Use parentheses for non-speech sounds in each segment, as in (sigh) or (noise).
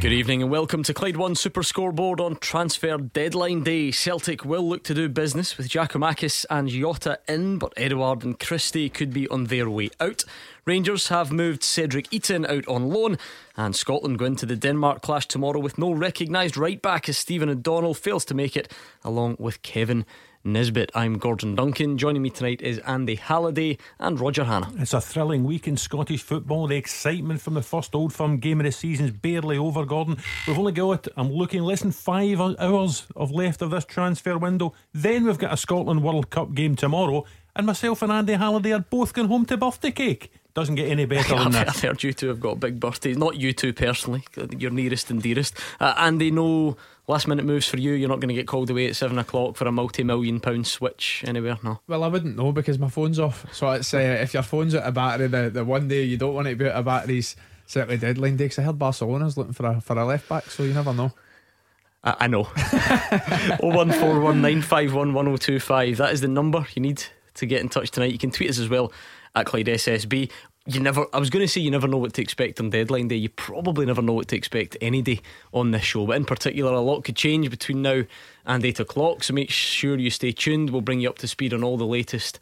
Good evening and welcome to Clyde One Super Scoreboard on transfer deadline day. Celtic will look to do business with Giakoumakis and Jota in, but Edouard and Christie could be on their way out. Rangers have moved Cedric Itten out on loan, and Scotland go into the Denmark clash tomorrow with no recognised right back as Stephen O'Donnell fails to make it, along with Kevin Nisbet. I'm Gordon Duncan. Joining me tonight is Andy Halliday and Roger Hannah. It's a thrilling week in Scottish football. The excitement from the first Old Firm game of the season is barely over, Gordon. We've only got, I'm looking, less than five hours of left of this transfer window. Then we've got a Scotland World Cup game tomorrow, and myself and Andy Halliday are both going home to birthday cake. Doesn't get any better than (laughs) that. I've heard you two have got big birthdays. Not you two personally, your nearest and dearest. Uh, Andy, no last minute moves for you. You're not going to get called away at seven o'clock for a multi million pound switch anywhere, no? Well, I wouldn't know because my phone's off. So it's uh, if your phone's out of battery, the, the one day you don't want it to be out of batteries, certainly deadline day. Because I heard Barcelona's looking for a, for a left back, so you never know. I, I know. (laughs) 01419511025. That is the number you need to get in touch tonight. You can tweet us as well at Clyde SSB. You never, I was going to say you never know what to expect on deadline day. You probably never know what to expect any day on this show. But in particular, a lot could change between now and 8 o'clock. So make sure you stay tuned. We'll bring you up to speed on all the latest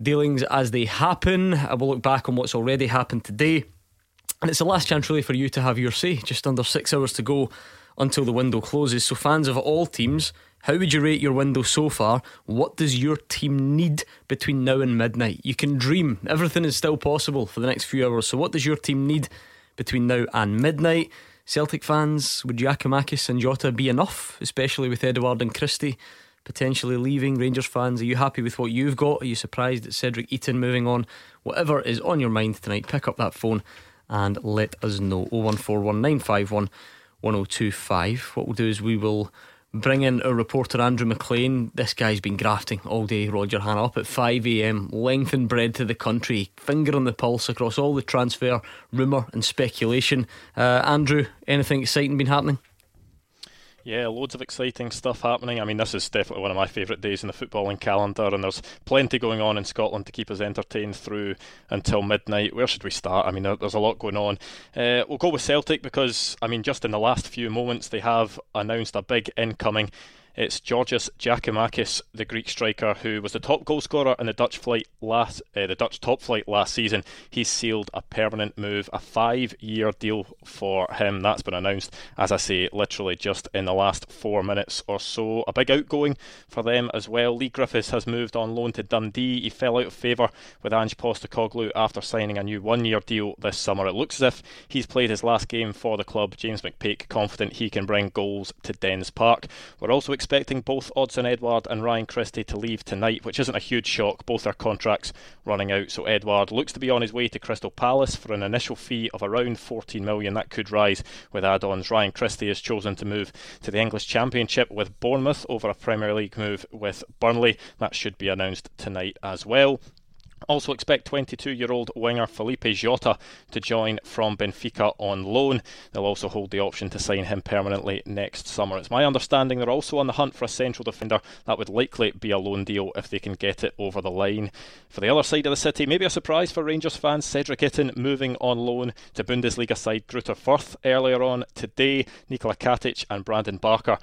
dealings as they happen. Uh, I will look back on what's already happened today. And it's the last chance, really, for you to have your say. Just under six hours to go until the window closes. So, fans of all teams, how would you rate your window so far? What does your team need between now and midnight? You can dream. Everything is still possible for the next few hours. So, what does your team need between now and midnight? Celtic fans, would Giakoumakis and Jota be enough, especially with Edouard and Christie potentially leaving? Rangers fans, are you happy with what you've got? Are you surprised at Cedric Itten moving on? Whatever is on your mind tonight, pick up that phone and let us know. 0141951 1025. What we'll do is we will bring in our reporter Andrew McLean. This guy's been grafting all day, Roger Hannah, up at 5am, length and breadth of the country, finger on the pulse across all the transfer, rumour and speculation. Uh, Andrew, anything exciting been happening? Yeah, loads of exciting stuff happening. I mean, this is definitely one of my favourite days in the footballing calendar, and there's plenty going on in Scotland to keep us entertained through until midnight. Where should we start? I mean, there's a lot going on. Uh, we'll go with Celtic because, I mean, just in the last few moments, they have announced a big incoming it's Georgios Giakoumakis, the Greek striker, who was the top goalscorer in the Dutch flight last, uh, the Dutch top flight last season. He's sealed a permanent move, a five-year deal for him. That's been announced, as I say, literally just in the last four minutes or so. A big outgoing for them as well. Lee Griffiths has moved on loan to Dundee. He fell out of favour with Ange Postecoglou after signing a new one-year deal this summer. It looks as if he's played his last game for the club. James McPake confident he can bring goals to Dens Park. We're also expecting both Odsonne Edouard and Ryan Christie to leave tonight, which isn't a huge shock. Both their contracts running out. So Edouard looks to be on his way to Crystal Palace for an initial fee of around 14 million. That could rise with add-ons. Ryan Christie has chosen to move to the English Championship with Bournemouth over a Premier League move with Burnley. That should be announced tonight as well. Also expect 22-year-old winger Felipe Jota to join from Benfica on loan. They'll also hold the option to sign him permanently next summer. It's my understanding they're also on the hunt for a central defender. That would likely be a loan deal if they can get it over the line. For the other side of the city, maybe a surprise for Rangers fans, Cedric Itten moving on loan to Bundesliga side Greuther Fürth earlier on today. Nikola Katic and Brandon Barker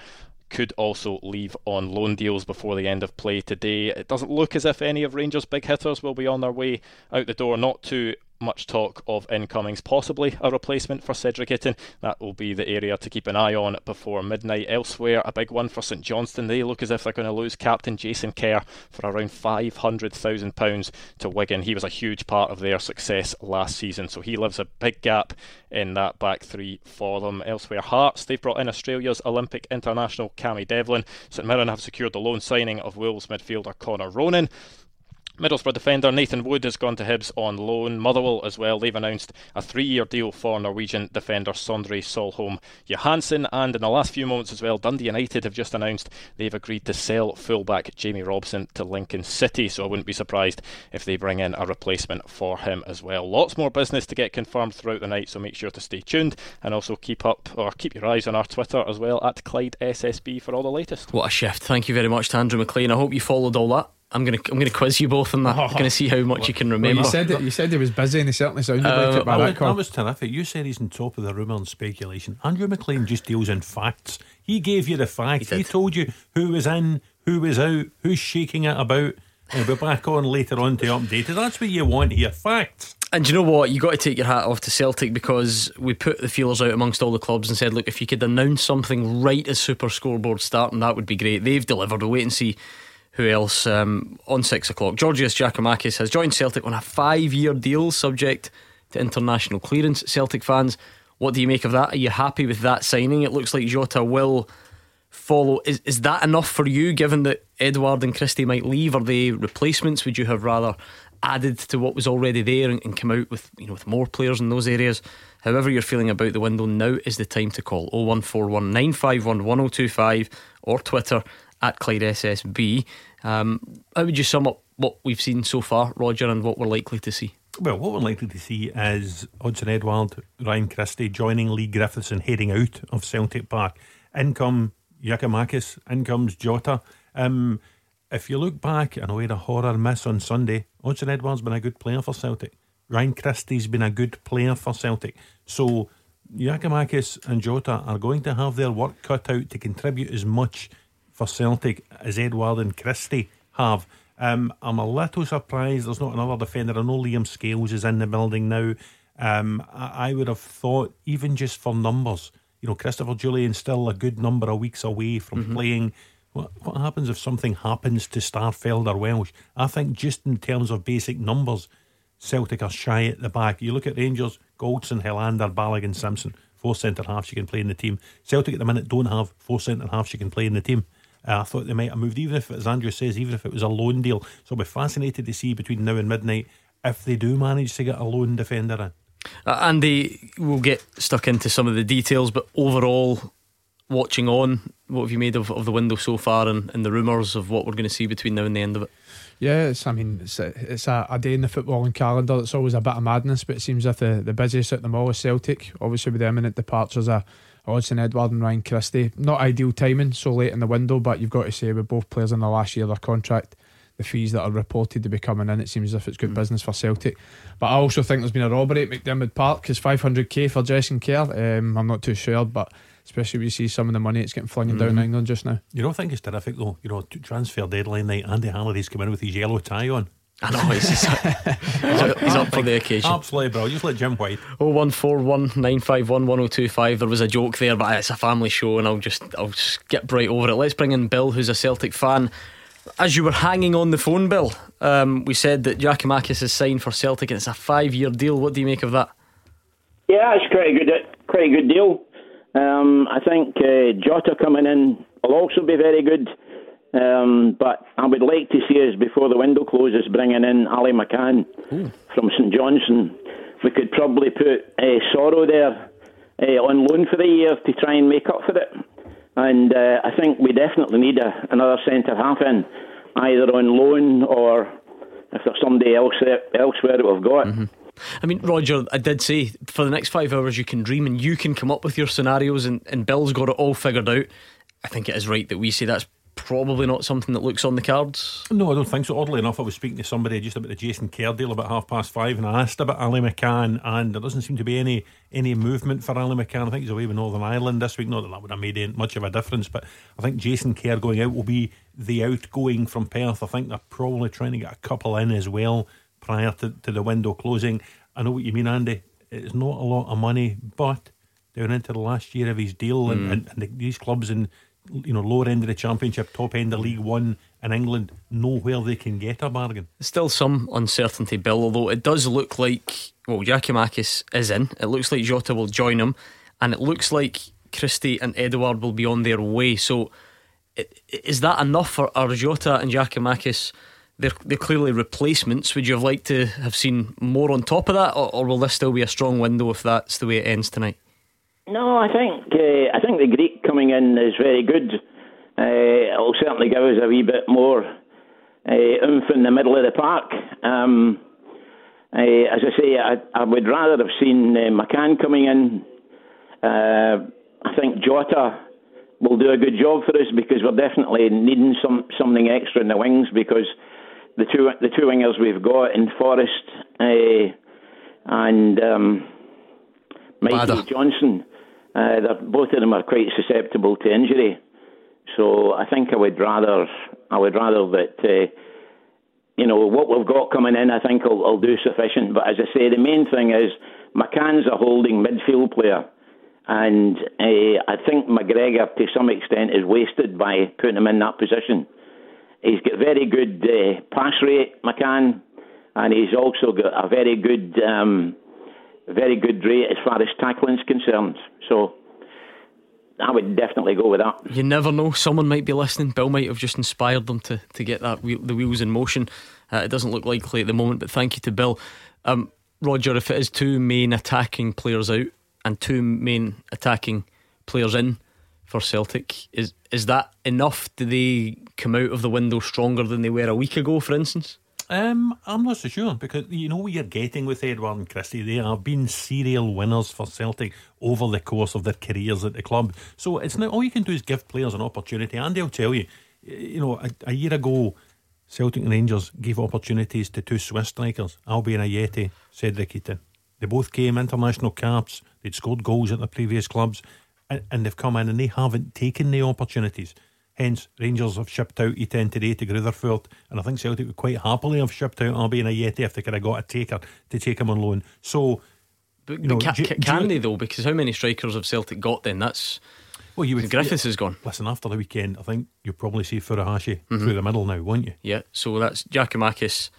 could also leave on loan deals before the end of play today. It doesn't look as if any of Rangers' big hitters will be on their way out the door, not too much talk of incomings, possibly a replacement for Cedric Itten. That will be the area to keep an eye on before midnight. Elsewhere, a big one for St Johnstone. They look as if they're going to lose captain Jason Kerr for around £500,000 to Wigan. He was a huge part of their success last season, so he leaves a big gap in that back three for them. Elsewhere, Hearts, they've brought in Australia's Olympic international Cammy Devlin. St Mirren have secured the loan signing of Wolves midfielder Connor Ronan. Middlesbrough defender Nathan Wood has gone to Hibs on loan. Motherwell as well. They've announced a three-year deal for Norwegian defender Sondre Solholm Johansen. And in the last few moments as well, Dundee United have just announced they've agreed to sell fullback Jamie Robson to Lincoln City. So I wouldn't be surprised if they bring in a replacement for him as well. Lots more business to get confirmed throughout the night, so make sure to stay tuned and also keep up or keep your eyes on our Twitter as well at Clyde SSB for all the latest. What a shift! Thank you very much to Andrew McLean. I hope you followed all that. I'm gonna I'm gonna quiz you both on that. (laughs) I'm gonna see how much you can remember. Well, you said it, you said he was busy, and he certainly sounded Uh, like it by That that was, call. that was terrific. You said he's on top of the rumour and speculation. Andrew McLean just deals in facts. He gave you the facts. He He, told you who was in, who was out, who's shaking it about. He'll be back on later on to update it. That's what you want here. Facts. And you know what? You got to take your hat off to Celtic because we put the feelers out amongst all the clubs and said, look, if you could announce something right as Super Scoreboard starting, that would be great. They've delivered. We'll wait and see who else um, on six o'clock. Georgios Giakoumakis has joined Celtic on a five-year deal, subject to international clearance. Celtic fans, what do you make of that? Are you happy with that signing? It looks like Jota will follow. Is is that enough for you? Given that Edouard and Christie might leave, are they replacements? Would you have rather added to what was already there and, and come out with you know with more players in those areas? However you're feeling about the window, now is the time to call 0141 951 1025 or Twitter at Clyde SSB. Um, how would you sum up what we've seen so far, Roger, and what we're likely to see? Well, what we're likely to see is Odsonne Edouard, Ryan Christie joining Lee Griffiths and heading out of Celtic Park. In come Giakoumakis, in comes Jota. Um, if you look back, I know we had a horror miss on Sunday. Odsonne Edouard's been a good player for Celtic. Ryan Christie's been a good player for Celtic. So Giakoumakis and Jota are going to have their work cut out to contribute as much for Celtic as Edouard and Christie have. Um, I'm a little surprised there's not another defender. I know Liam Scales is in the building now. Um, I, I would have thought, even just for numbers, you know, Christopher Jullien's still a good number of weeks away from playing. What, what happens if something happens to Starfelt or Welsh? I think just in terms of basic numbers, Celtic are shy at the back. You look at Rangers, Goldson, Helander, Balogun, Simpson, four centre halves you can play in the team. Celtic at the minute don't have four centre halves you can play in the team. Uh, I thought they might have moved, even if, as Andrew says, even if it was a loan deal. So I'll be fascinated to see between now and midnight if they do manage to get a loan defender in. Uh, Andy, we'll get stuck into some of the details, but overall, watching on, what have you made of, of the window so far and, and the rumours of what we're going to see between now and the end of it? Yeah, it's, I mean, it's, a, it's a, a day in the footballing calendar. that's always a bit of madness, but it seems if the, the busiest at the all is Celtic. Obviously, with the imminent departures of Odsonne Edouard and Ryan Christie. Not ideal timing so late in the window, but you've got to say with both players in the last year of their contract, the fees that are reported to be coming in, it seems as if it's good business for Celtic. But I also think there's been a robbery at McDiarmid Park because 500k for Jason Kerr. Um, I'm not too sure, but especially when you see some of the money it's getting flung down in England just now. You don't think it's terrific though? You know, transfer deadline night. Andy Halliday's come in with his yellow tie on. I know he's, he's, he's up, he's up for the occasion. Absolutely, bro. Just like Jim White. Oh one four one nine five one one zero two five. There was a joke there, but it's a family show, and I'll just I'll skip right over it. Let's bring in Bill, who's a Celtic fan. As you were hanging on the phone, Bill, um, we said that Giakoumakis is signed for Celtic, and it's a five-year deal. What do you make of that? Yeah, it's quite a good, quite a good deal. Um, I think uh, Jota coming in will also be very good. Um, but I would like to see us before the window closes bringing in Ali McCann from St Johnstone. We could probably put uh, Soro there uh, on loan for the year to try and make up for it. And uh, I think we definitely need a, another centre half in, either on loan or if there's somebody else there, elsewhere that we've got. I mean, Roger, I did say for the next five hours you can dream and you can come up with your scenarios, and, and Bill's got it all figured out. I think it is right that we say that's probably not something that looks on the cards. No, I don't think so. Oddly enough, I was speaking to somebody just about the Jason Kerr deal about half past five, and I asked about Ali McCann, and there doesn't seem to be any any movement for Ali McCann. I think he's away with Northern Ireland this week. Not that that would have made any- much of a difference, but I think Jason Kerr going out will be the outgoing from Perth. I think they're probably trying to get a couple in as well prior to, to the window closing. I know what you mean, Andy. It's not a lot of money, but down into the last year of his deal, and, mm. and, and the, these clubs in you know lower end of the championship, top end of League One in England know where they can get a bargain. Still some uncertainty, Bill, although it does look like, well, Giakoumakis is in. It looks like Jota will join him, and it looks like Christie and Edouard will be on their way. So, is that enough for are Jota and Giakoumakis they're, they're clearly replacements. Would you have liked to have seen more on top of that, or, or will this still be a strong window if that's the way it ends tonight? No, I think uh, I think the Greek coming in is very good. Uh, it'll certainly give us a wee bit more uh, oomph in the middle of the park. Um, uh, as I say, I, I, would rather have seen uh, McCann coming in. Uh, I think Jota will do a good job for us because we're definitely needing some something extra in the wings because the two the two wingers we've got in Forrest uh, and um, Mikey Johnston, uh, both of them are quite susceptible to injury. So I think I would rather I would rather that uh, you know what we've got coming in. I think will, will do sufficient. But as I say, the main thing is McCann's a holding midfield player. And uh, I think McGregor, to some extent, is wasted by putting him in that position. He's got very good uh, pass rate, McCann, and he's also got a very good, um, very good rate as far as tackling's concerned. So I would definitely go with that. You never know. Someone might be listening. Bill might have just inspired them to, to get that wheel, the wheels in motion. Uh, it doesn't look likely at the moment, but thank you to Bill. Um, Roger, if it is two main attacking players out, and two main attacking players in for Celtic. Is is that enough? Do they come out of the window stronger than they were a week ago, for instance? Um, I'm not so sure because you know what you're getting with Edouard and Christie. They have been serial winners for Celtic over the course of their careers at the club. So it's now all you can do is give players an opportunity. And they'll tell you, you know, a, a year ago, Celtic Rangers gave opportunities to two Swiss strikers, Albian Ajeti, Cedric Itten. They both came international caps. They'd scored goals at their previous clubs, and, and they've come in and they haven't taken the opportunities. Hence, Rangers have shipped out Itten today to Greuther Fürth, and I think Celtic would quite happily have shipped out Albian Ajeti if they could have got a taker to take him on loan. So, but, know, can, can they though? Because how many strikers have Celtic got then? That's well, you would Griffiths is gone. Listen, after the weekend, I think you'll probably see Furuhashi mm-hmm. through the middle now, won't you? Yeah. So that's Giakoumakis,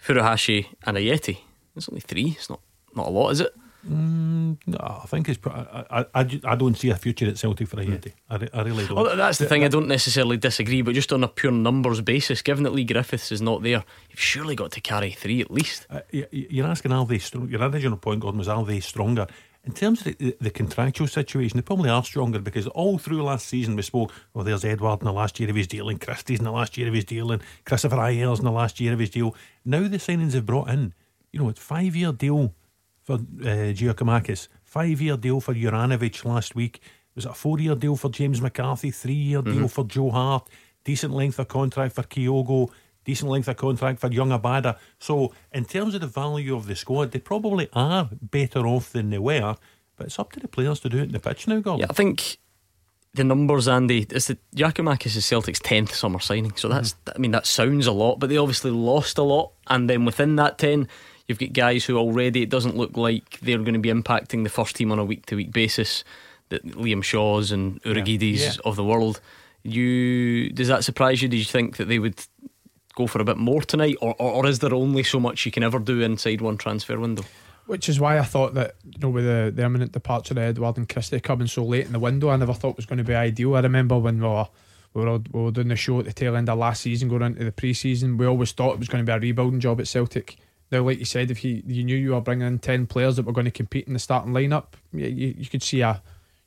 Furuhashi, and Ajeti. There's only three. It's not not a lot, is it? Mm, no, I think it's. I, I, I, don't see a future at Celtic for Ajeti. I, I really don't. Well, that's the, thing. I don't necessarily disagree, but just on a pure numbers basis, given that Lee Griffiths is not there, you've surely got to carry three at least. Uh, you're asking, are they strong? Your original point, Gordon, was are they stronger? In terms of the, the, contractual situation, they probably are stronger because all through last season we spoke, well, there's Edouard in the last year of his deal, and Christie's in the last year of his deal, and Christopher Ajer's in the last year of his deal. Now the signings have brought in, you know, it's five year deal for uh, Giakoumakis, five year deal for Juranovic last week. Was it a four year deal for James McCarthy, three year mm-hmm. deal for Joe Hart, decent length of contract for Kyogo, decent length of contract for young Abada. So, in terms of the value of the squad, they probably are better off than they were, but it's up to the players to do it in the pitch now, Gordon. Yeah, I think the numbers, Andy, is that Giakoumakis is Celtic's 10th summer signing. So that's, mm. I mean, that sounds a lot, but they obviously lost a lot. And then within that 10, You've got guys who already it doesn't look like they're going to be impacting the first team on a week to week basis. That Liam Shaws and Urhoghides yeah. yeah. of the world. You does that surprise you? Did you think that they would go for a bit more tonight, or, or, or is there only so much you can ever do inside one transfer window? Which is why I thought that you know with the, the imminent departure of Edouard and Christie coming so late in the window, I never thought was going to be ideal. I remember when we were we were, we were doing the show at the tail end of last season, going into the pre-season, we always thought it was going to be a rebuilding job at Celtic. Now, like you said, if you you knew you were bringing in ten players that were going to compete in the starting lineup, you, you, you could see a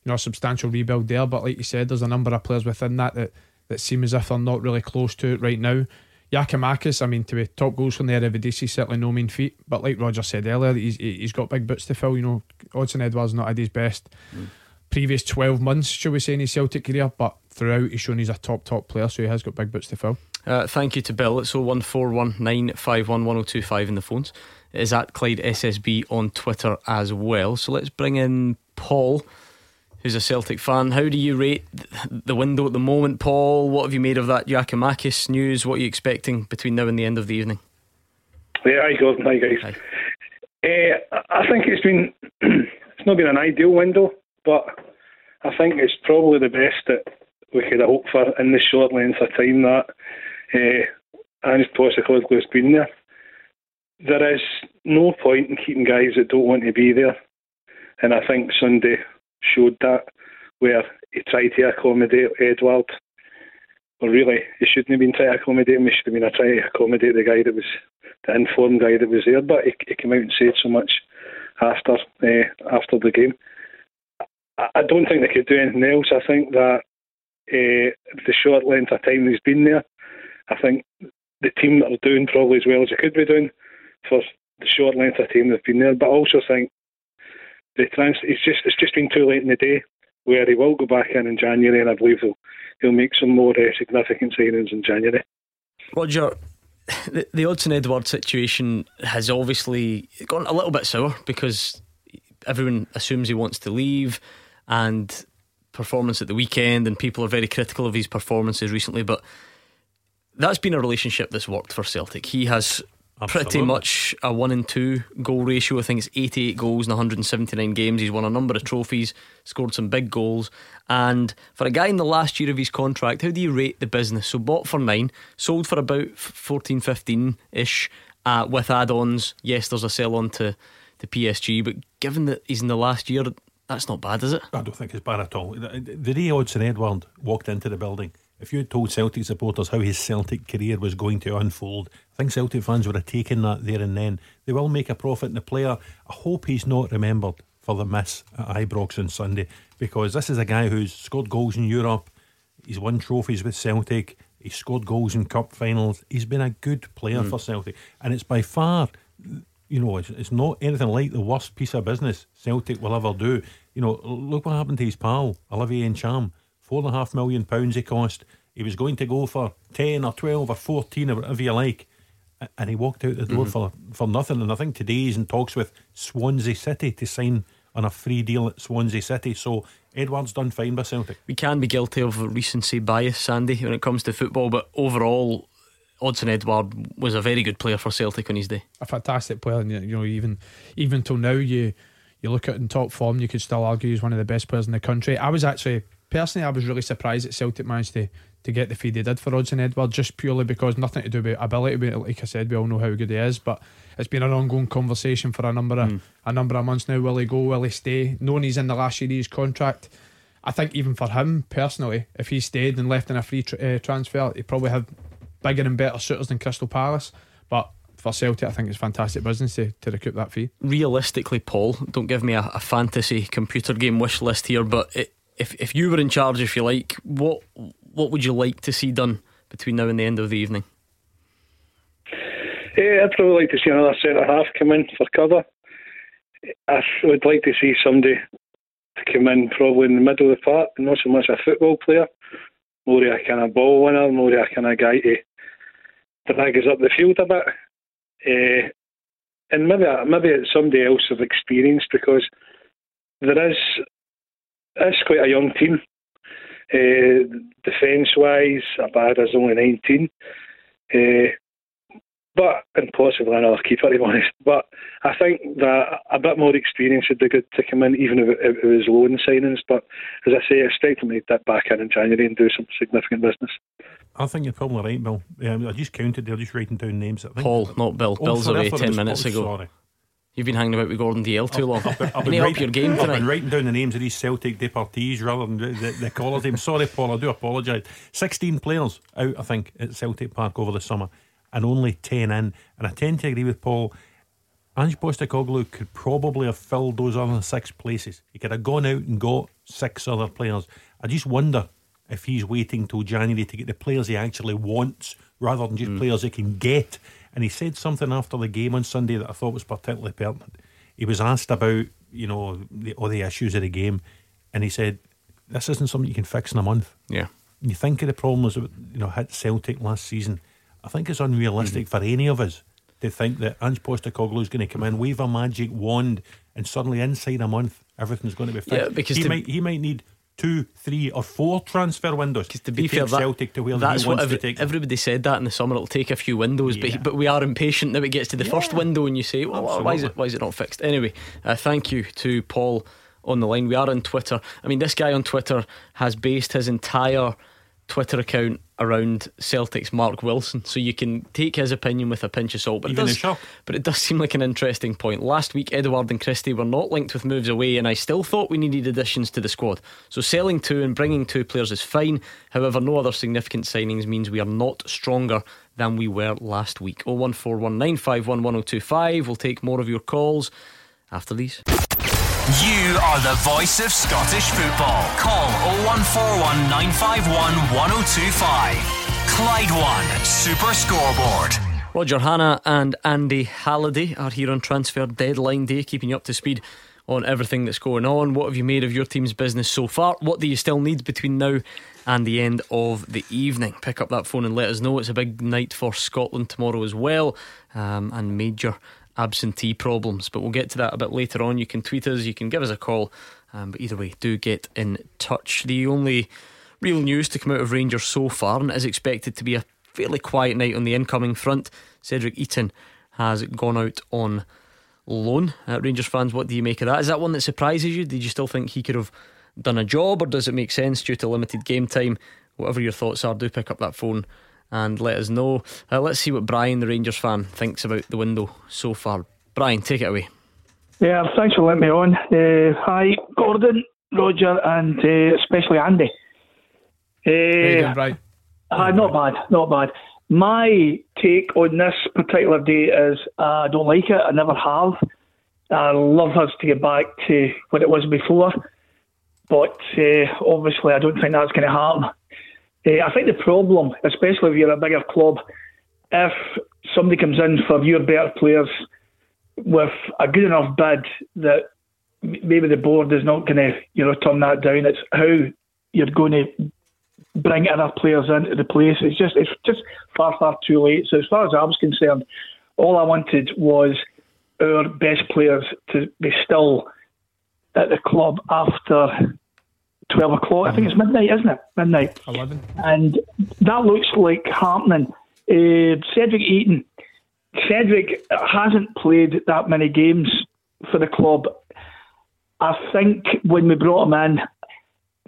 you know a substantial rebuild there. But like you said, there's a number of players within that that, that seem as if they're not really close to it right now. Giakoumakis, I mean, to be top goals from the Eredivisie, certainly no mean feat. But like Roger said earlier, he's he's got big boots to fill. You know, Odsonne Edouard's not at his best. Mm. Previous 12 months, should we say, in his Celtic career, but throughout he's shown he's a top, top player, so he has got big boots to fill. Uh, thank you to Bill. It's 01419511025 in the phones is at Clyde SSB on Twitter as well. So let's bring in Paul, who's a Celtic fan. How do you rate the window at the moment, Paul? What have you made of that Giakoumakis news? What are you expecting between now and the end of the evening? Yeah, hi Gordon, hi guys. Hi. Uh, I think it's been (clears throat) it's not been an ideal window, but I think it's probably the best that we could have hoped for in the short length of time that uh, Ange Postecoglou has been there there is no point in keeping guys that don't want to be there. And I think Sunday showed that, where he tried to accommodate Edouard well, really, he shouldn't have been trying to accommodate him. He should have been trying to accommodate the guy that was the informed guy that was there. But he, he came out and said so much after uh, after the game. I, I don't think they could do anything else. I think that uh, the short length of time he's been there, I think the team that are doing probably as well as they could be doing for the short length of time they've been there. But I also think the trans it's just it's just been too late in the day where he will go back in in January, and I believe he'll he'll make some more uh, significant signings in January. Roger, the, the Odsonne Edouard situation has obviously gone a little bit sour because everyone assumes he wants to leave, and performance at the weekend, and people are very critical of his performances recently, but. That's been a relationship that's worked for Celtic. He has Absolutely. pretty much a one and two goal ratio. I think it's 88 goals in 179 games. He's won a number of trophies, scored some big goals. And for a guy in the last year of his contract, how do you rate the business? So, bought for nine, sold for about 14, 15 ish uh, with add ons. Yes, there's a sell on to, to PSG, but given that he's in the last year, that's not bad, is it? I don't think it's bad at all. The, the day Odsonne Edouard walked into the building, if you had told Celtic supporters how his Celtic career was going to unfold, I think Celtic fans would have taken that there and then. They will make a profit in the player. I hope he's not remembered for the miss at Ibrox on Sunday because this is a guy who's scored goals in Europe. He's won trophies with Celtic. He's scored goals in cup finals. He's been a good player mm. for Celtic, and it's by far, you know, it's, it's not anything like the worst piece of business Celtic will ever do. You know, look what happened to his pal Olivier Ntcham four and a half million pounds he cost. He was going to go for ten or twelve or fourteen or whatever you like, and he walked out the door mm-hmm. for for nothing. And I think today he's in talks with Swansea City to sign on a free deal at Swansea City. So Edouard's done fine by Celtic. We can be guilty of recency bias, Sandy, when it comes to football, but overall. Odsonne Edouard was a very good player for Celtic on his day. A fantastic player, and you know, even even till now, you you look at in top form, you could still argue he's one of the best players in the country. I was actually personally, I was really surprised that Celtic managed to, to get the fee they did for Odsonne Edouard, just purely because nothing to do with ability. But like I said, we all know how good he is. But it's been an ongoing conversation for a number of mm. a number of months now. Will he go? Will he stay? Knowing he's in the last year of his contract, I think even for him personally, if he stayed and left in a free uh, transfer, he'd probably have bigger and better suitors than Crystal Palace. But for Celtic, I think it's fantastic business to, to recoup that fee. Realistically, Paul, don't give me a, a fantasy computer game wish list here, but it, if if you were in charge, if you like, what what would you like to see done between now and the end of the evening? Yeah, I'd probably like to see another centre half come in for cover. I would like to see somebody come in probably in the middle of the park, not so much a football player, more a kind of ball winner, more a kind of guy to drag us up the field a bit. Uh, and maybe maybe it's somebody else of experience because there is it's quite a young team. Uh, defence wise, Abada's only 19. Uh, but and possibly another keeper to be (laughs) honest. But I think that a bit more experience would be good to come in, even if it, if it was loan signings. But as I say, I expect them to dip back in in January and do some significant business. I think you're probably right, Bill. Um, I just counted. They're just writing down names. I think. Paul, not Bill. Oh, Bill's away ten minutes ago. Sorry. You've been hanging about with Gordon Dalziel too long. I've, I've, been writing, your game tonight? I've been writing down the names of these Celtic departees rather than the, the, the callers' names. Sorry, Paul, I do apologise. 16 players out, I think, at Celtic Park over the summer and only 10 in. And I tend to agree with Paul. Ange Postecoglou could probably have filled those other six places. He could have gone out and got six other players. I just wonder if he's waiting till January to get the players he actually wants rather than just mm. players he can get and he said something after the game on Sunday that I thought was particularly pertinent. He was asked about, you know, the, all the issues of the game, and he said, "This isn't something you can fix in a month." Yeah. And you think of the problems that you know hit Celtic last season. I think it's unrealistic mm-hmm. for any of us to think that Ange Postecoglou is going to come in, wave a magic wand, and suddenly inside a month everything's going to be fixed. Yeah, because he might he might need two, three, or four transfer windows. Because to be fair, that, Celtic to where that's what every, everybody said that in the summer. It'll take a few windows, yeah. but but we are impatient now. It gets to the yeah. first window, and you say, well, why is it why is it not fixed? Anyway, uh, thank you to Paul on the line. We are on Twitter. I mean, this guy on Twitter has based his entire Twitter account around Celtic's Mark Wilson, so you can take his opinion with a pinch of salt. But, Even it does, but it does seem like an interesting point. Last week, Edouard and Christie were not linked with moves away, and I still thought we needed additions to the squad. So selling two and bringing two players is fine. However, no other significant signings means we are not stronger than we were last week. 01419511025. We'll take more of your calls after these. You are the voice of Scottish football. Call 0141 951 1025. Clyde One Super Scoreboard. Roger Hannah and Andy Halliday are here on transfer deadline day, keeping you up to speed on everything that's going on. What have you made of your team's business so far? What do you still need between now and the end of the evening? Pick up that phone and let us know. It's a big night for Scotland tomorrow as well, um, and major absentee problems. But we'll get to that a bit later on. You can tweet us, you can give us a call, um, but either way, do get in touch. The only real news to come out of Rangers so far, and it is expected to be a fairly quiet night on the incoming front. Cedric Itten has gone out on loan. Uh, Rangers fans, what do you make of that? Is that one that surprises you? Did you still think he could have done a job, or does it make sense due to limited game time? Whatever your thoughts are, do pick up that phone and let us know. Uh, let's see what Brian, the Rangers fan, thinks about the window so far. Brian, take it away. Yeah, thanks for letting me on. Uh, hi, Gordon, Roger, and uh, especially Andy. How you Uh, doing, Brian? uh, not bad, not bad. My take on this particular day is uh, I don't like it. I never have. I love us to get back to what it was before, but uh, obviously I don't think that's going to happen. Uh, I think the problem, especially if you're a bigger club, if somebody comes in for your better players with a good enough bid that maybe the board is not going to, you know, turn that down. It's how you're going to bring other players into the place. It's just it's just far far too late. So as far as I was concerned, all I wanted was our best players to be still at the club after twelve o'clock. I think it's midnight, isn't it? Midnight, 11. and that looks like happening. Uh, Cedric Itten. Cedric hasn't played that many games for the club. I think when we brought him in,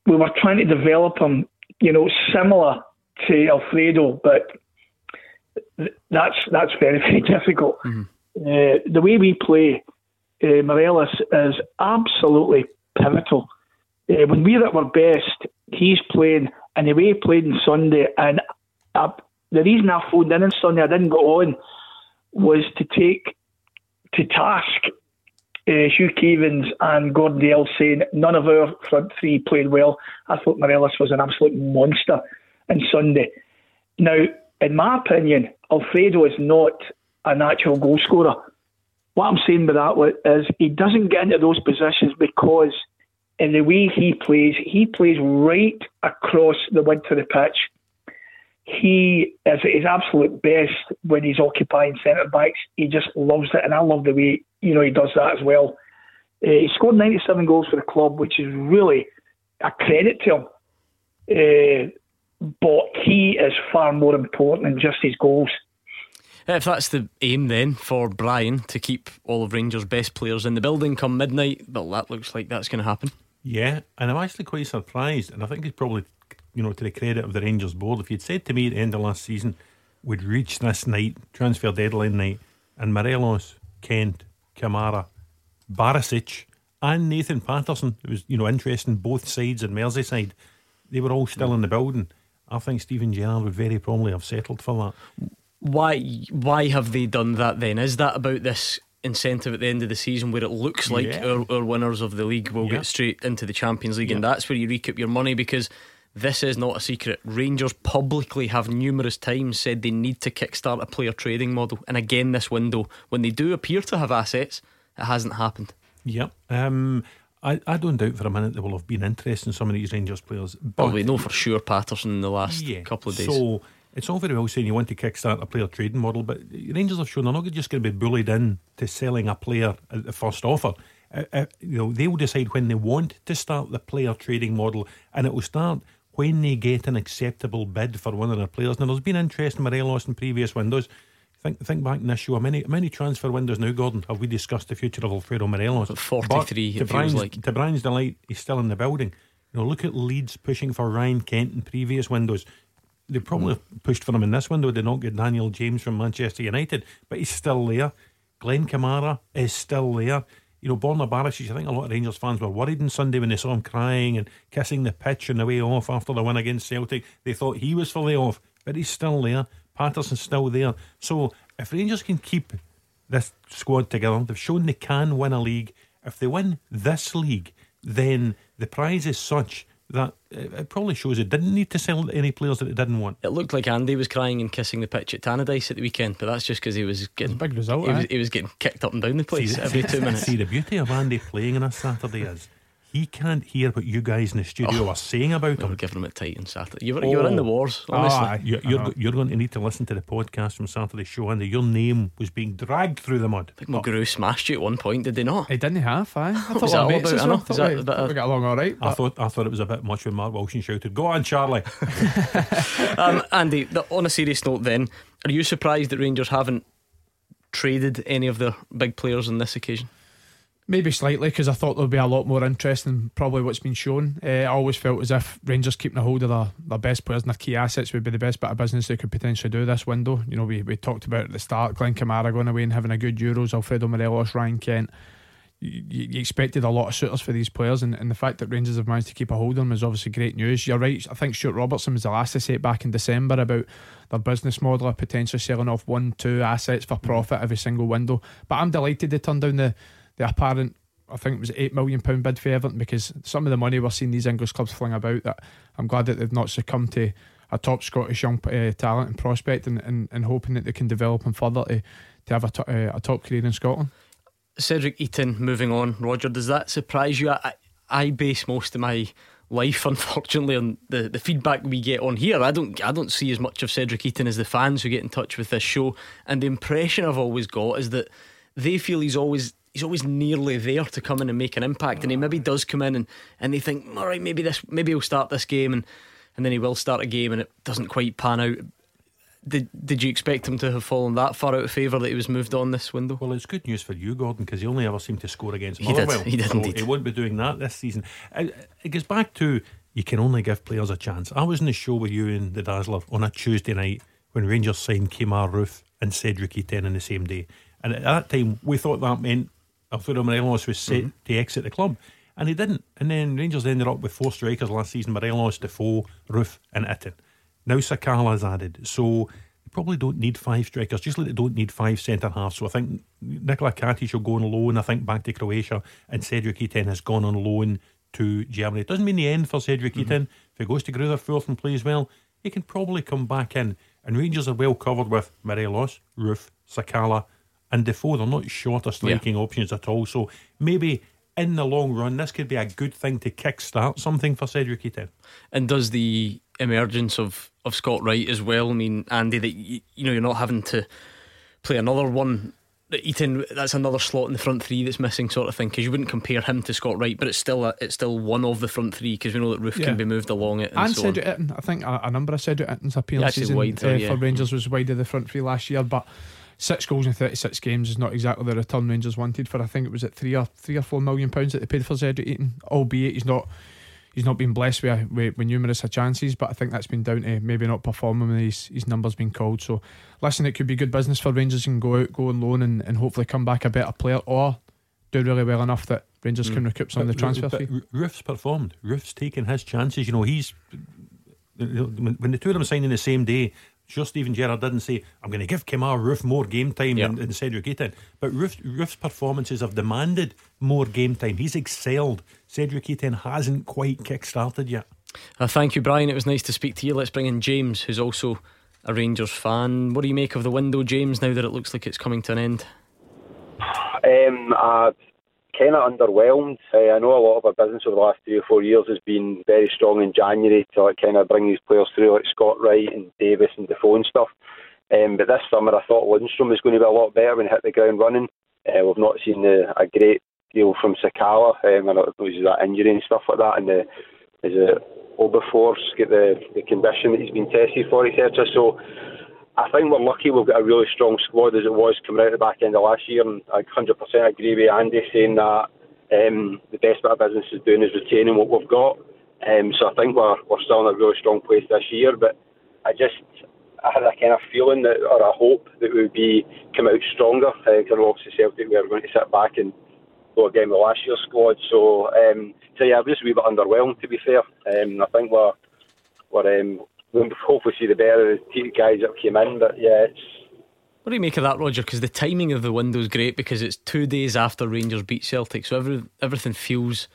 we were trying to develop him, you know, similar to Alfredo, but that's that's very (laughs) very difficult. Uh, the way we play, uh, Morelos is absolutely pivotal. Uh, when we're at our best, he's playing, and the way he played on Sunday, and uh, the reason I phoned in on Sunday, I didn't go on, was to take to task uh, Hugh Keevins and Gordon Dale saying none of our front three played well. I thought Morelos was an absolute monster on Sunday. Now, in my opinion, Alfredo is not a natural goal scorer. What I'm saying by that is he doesn't get into those positions because in the way he plays, he plays right across the width of the pitch. He is at his absolute best when he's occupying centre backs. He just loves it, and I love the way you know he does that as well. Uh, he scored 97 goals for the club, which is really a credit to him. Uh, but he is far more important than just his goals. If that's the aim then for Brian to keep all of Rangers' best players in the building come midnight, well, that looks like that's going to happen. Yeah, and I'm actually quite surprised, and I think it's probably, you know, to the credit of the Rangers board. If you'd said to me at the end of last season, we'd reach this night, transfer deadline night, and Morelos, Kent, Kamara, Barisic, and Nathan Patterson, it was, you know, interesting both sides and Merseyside, they were all still in the building. I think Steven Gerrard would very probably have settled for that. Why? Why have they done that then? Is that about this incentive at the end of the season where it looks like Yeah. our, our winners of the league will Yeah. get straight into the Champions League, and that's where you recoup your money because. This is not a secret. Rangers publicly have numerous times said they need to kickstart a player trading model. And again, this window, when they do appear to have assets, it hasn't happened. Yep. Um, I, I don't doubt for a minute there will have been interest in some of these Rangers players. But Well, we know for sure Patterson in the last Yeah. couple of days. So it's all very well saying you want to kickstart a player trading model, but Rangers have shown they're not just going to be bullied in to selling a player at the first offer. Uh, uh, you know, they will decide when they want to start the player trading model, and it will start when they get an acceptable bid for one of their players. Now, there's been interest in Morelos in previous windows. Think think back in this show. How many many transfer windows now, Gordon? Have we discussed the future of Alfredo Morelos? 43 But it to feels Brian's, like. to Brian's delight, he's still in the building. You know, look at Leeds pushing for Ryan Kent in previous windows. They probably pushed for him in this window. They not get Daniel James from Manchester United, but he's still there. Glenn Kamara is still there. You know, Borna Barisic, I think a lot of Rangers fans were worried on Sunday when they saw him crying and kissing the pitch on the way off after the win against Celtic. They thought he was fully off, but he's still there. Patterson's still there. So if Rangers can keep this squad together, they've shown they can win a league. If they win this league, then the prize is such that it probably shows it didn't need to sell any players that it didn't want. It looked like Andy was crying and kissing the pitch at Tannadice at the weekend, but that's just because he was getting big result. He, eh? was, he was getting kicked up and down the place see, every two minutes. See, the beauty of Andy playing on a Saturday is he can't hear what you guys in the studio oh, are saying about him. We're giving him a tight on Saturday. You were, oh. you were in the wars, honestly. Oh, you're, you're, you're, going to need to listen to the podcast from Saturday's show, Andy. Your name was being dragged through the mud. I think Mulgrew smashed you at one point, did they not? He didn't have, I. I (laughs) thought was that all about? I know. Is that we, we got along all right. I thought, I thought it was a bit much when Mark Wilson shouted, Go on, Charlie. (laughs) um, Andy, the, on a serious note, then, are you surprised that Rangers haven't traded any of their big players on this occasion? Maybe slightly because I thought there'd be a lot more interest than probably what's been shown. Uh, I always felt as if Rangers keeping a hold of their, their best players and their key assets would be the best bit of business they could potentially do this window. You know, we, we talked about at the start Glenn Kamara going away and having a good Euros, Alfredo Morelos, Ryan Kent. You, you, expected a lot of suitors for these players, and, and the fact that Rangers have managed to keep a hold of them is obviously great news. You're right. I think Stewart Robertson was the last to say it back in December about their business model of potentially selling off one, two assets for profit every single window. But I'm delighted they turned down the the apparent I think it was eight million pound bid for Everton because some of the money we're seeing these English clubs fling about. That I'm glad that they've not succumbed to a top Scottish young uh, talent and prospect, and, and, and hoping that they can develop him further to to have a, to, uh, a top career in Scotland. Cedric Itten, moving on. Roger, does that surprise you? I, I base most of my life, (laughs) unfortunately, on the, the feedback we get on here. I don't I don't see as much of Cedric Itten as the fans who get in touch with this show, and the impression I've always got is that they feel he's always he's always nearly there to come in and make an impact. And he maybe does come in and, and they think, all right, maybe this maybe he'll start this game and, and then he will start a game and it doesn't quite pan out. Did did you expect him to have fallen that far out of favour that he was moved on this window? Well, it's good news for you, Gordon, because he only ever seemed to score against he Motherwell. Did. He did so indeed. He won't be doing that this season. It, it gets back to you can only give players a chance. I was in the show with you and the Dazzler on a Tuesday night when Rangers signed Kemar Roofe and Cedric Itten in the same day. And at that time, we thought that meant Alfredo Morelos was set mm-hmm. to exit the club. And he didn't. And then Rangers ended up with four strikers last season Morelos, Defoe, Roofe, and Itten. Now Sakala Sakala's added. So you probably don't need five strikers, just like they don't need five centre halves. So I think Nikola Katic will go on loan, I think, back to Croatia, and Cedric Itten has gone on loan to Germany. It doesn't mean the end for Cedric mm-hmm. Itten. If he goes to Greuther and plays well, he can probably come back in. And Rangers are well covered with Morelos, Roofe, Sakala, and Defoe. They're not shorter striking yeah. options at all. So maybe in the long run, this could be a good thing to kickstart something for Cedric Itten. And does the emergence of, of Scott Wright as well mean, Andy, that you, you know you're not having to play another one? Itten, that's another slot in the front three that's missing, sort of thing. Because you wouldn't compare him to Scott Wright, but it's still a, it's still one of the front three because we know that Roofe yeah. can be moved along it. And, and so Cedric Itten, I think a, a, number of Cedric Itten's appearances yeah, wider, uh, yeah. for Rangers was wide of the front three last year, but six goals in 36 games is not exactly the return Rangers wanted for I think it was at three or three or four million pounds that they paid for Cedric Itten albeit he's not he's not been blessed with, with, with numerous chances but I think that's been down to maybe not performing when his, his numbers been called. So listen it could be good business for Rangers and go out go on loan and, and hopefully come back a better player or do really well enough that Rangers mm. can recoup some but, of the transfer but fee. Roofe's performed. Roofe's taken his chances. You know he's when the two of them signed in the same day Sure, Steven Gerrard didn't say, I'm going to give Kemar Roofe more game time yep. than, than Cedric Itten. But Roofe, Roofe's performances have demanded more game time. He's excelled. Cedric Itten hasn't quite kick started yet. Uh, thank you, Brian. It was nice to speak to you. Let's bring in James, who's also a Rangers fan. What do you make of the window, James, now that it looks like it's coming to an end? Um, uh, kind of underwhelmed. Uh, I know a lot of our business over the last three or four years has been very strong in January to like, kind of bring these players through, like Scott Wright and Davis and Defoe and stuff. Um, but this summer, I thought Lundstram was going to be a lot better when he hit the ground running. Uh, we've not seen a, a great deal from Sakala. Um, I know was that injury and stuff like that, and the is it Oberforce get the the condition that he's been tested for, etc. So I think we're lucky we've got a really strong squad as it was coming out the back end of last year, and I 100% agree with Andy saying that um, the best bit of business is doing is retaining what we've got. Um, so I think we're, we're still in a really strong place this year, but I just I had a kind of feeling that, or a hope that we would be come out stronger. Because uh, obviously Celtic we were going to sit back and go again with last year's squad. So, um, so yeah, I'm just a wee bit underwhelmed to be fair. Um, I think we're we're um, we'll hopefully see the better of the guys that came in, but yeah, it's. What do you make of that, Roger? Because the timing of the window is great because it's two days after Rangers beat Celtic, so every, everything feels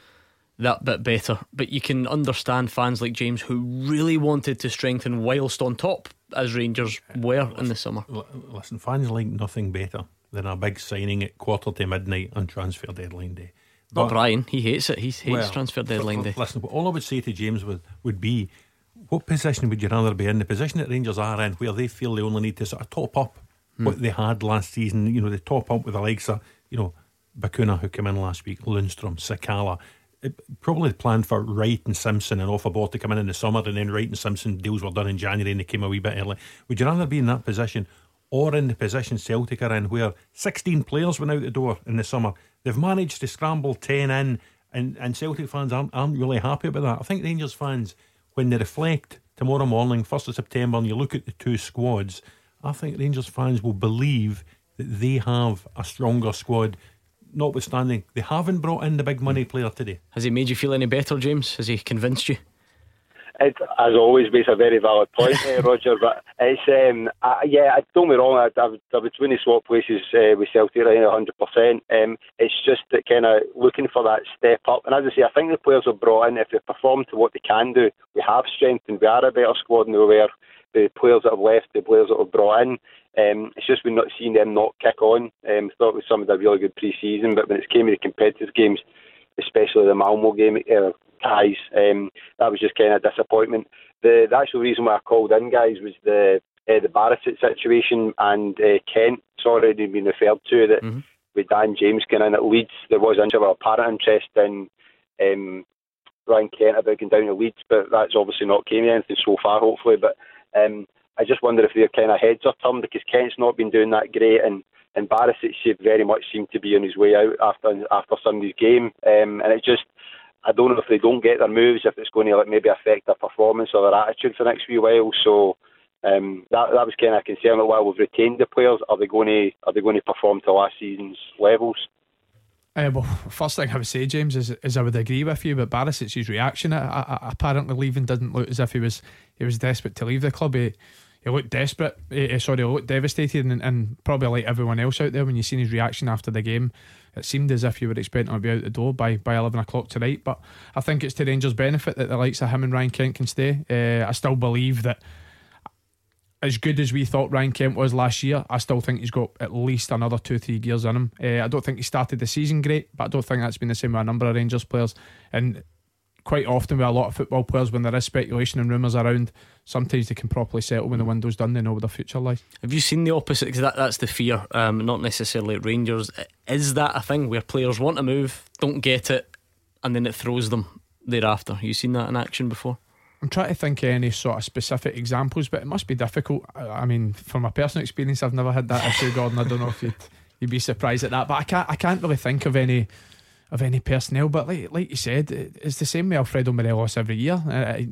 that bit better. But you can understand fans like James who really wanted to strengthen whilst on top, as Rangers were listen, in the summer. Listen, fans like nothing better than a big signing at quarter to midnight on transfer deadline day. But, Not Brian, he hates it. He hates well, transfer deadline day. Listen, all I would say to James would, would be what position would you rather be in? The position that Rangers are in, where they feel they only need to sort of top up hmm. what they had last season. You know, they top up with the likes of, you know, Bacuna, who came in last week, Lundstram, Sakala probably planned for Wright and Simpson and off board to come in in the summer, and then Wright and Simpson deals were done in January and they came a wee bit early. Would you rather be in that position or in the position Celtic are in, where 16 players went out the door in the summer? They've managed to scramble 10 in, and, and Celtic fans aren't, aren't really happy about that. I think Rangers fans, when they reflect tomorrow morning, 1st of September, and you look at the two squads, I think Rangers fans will believe that they have a stronger squad notwithstanding, they haven't brought in the big money hmm. player today. Has he made you feel any better, James? Has he convinced you? It, as always, makes a very valid point, uh, (laughs) Roger. But it's um, I, yeah, don't me wrong. I, I, I would win swap places uh, with Celtic right hundred percent. Um, it's just that kind of looking for that step up. And as I say, I think the players are brought in if they perform to what they can do. We have strengthened. We are a better squad than we were. The players that have left, the players that have brought in. Um, it's just we're not seeing them not kick on. Um, thought it was some of the really good pre-season, but when it came to the competitive games, especially the Malmo game, uh, guys, um, that was just kind of disappointment. The, the actual reason why I called in, guys, was the uh, the Barisic situation and uh, Kent. It's already been referred to that mm-hmm. with Dan James going in at Leeds, there was a apparent interest in um, Ryan Kent about going down to Leeds, but that's obviously not came to anything so far, hopefully. But um, I just wonder if their kind of heads are turned because Kent's not been doing that great and and Barisic very much seemed to be on his way out after after Sunday's game, um, and it just I don't know if they don't get their moves if it's going to like maybe affect their performance or their attitude for the next few while. So um, that that was kind of a concern. While we've retained the players, are they going to are they going to perform to last season's levels? Uh, well, first thing I would say, James, is, is I would agree with you, but Barisic's reaction, apparently leaving, didn't look as if he was he was desperate to leave the club. He, he looked desperate. He, sorry, he looked devastated, and, and, probably like everyone else out there, when you seen his reaction after the game, it seemed as if you were expecting to be out the door by, by 11 o'clock tonight. But I think it's to Rangers' benefit that the likes of him and Ryan Kent can stay. Uh, I still believe that as good as we thought Ryan Kent was last year, I still think he's got at least another two, three gears in him. Uh, I don't think he started the season great, but I don't think that's been the same with a number of Rangers players. And quite often with a lot of football players, when there is speculation and rumours around, sometimes they can properly settle when the window's done. They know where their future lies. Have you seen the opposite? Because that, that's the fear, um, not necessarily at Rangers. Is that a thing where players want to move, don't get it, and then it throws them thereafter? Have you seen that in action before? I'm trying to think of any sort of specific examples, but it must be difficult. I mean, from my personal experience, I've never had that issue, Gordon. I don't know if you'd, you'd be surprised at that, but I can't. I can't really think of any of any personnel. But like like you said, it's the same with Alfredo Morelos every year. Uh,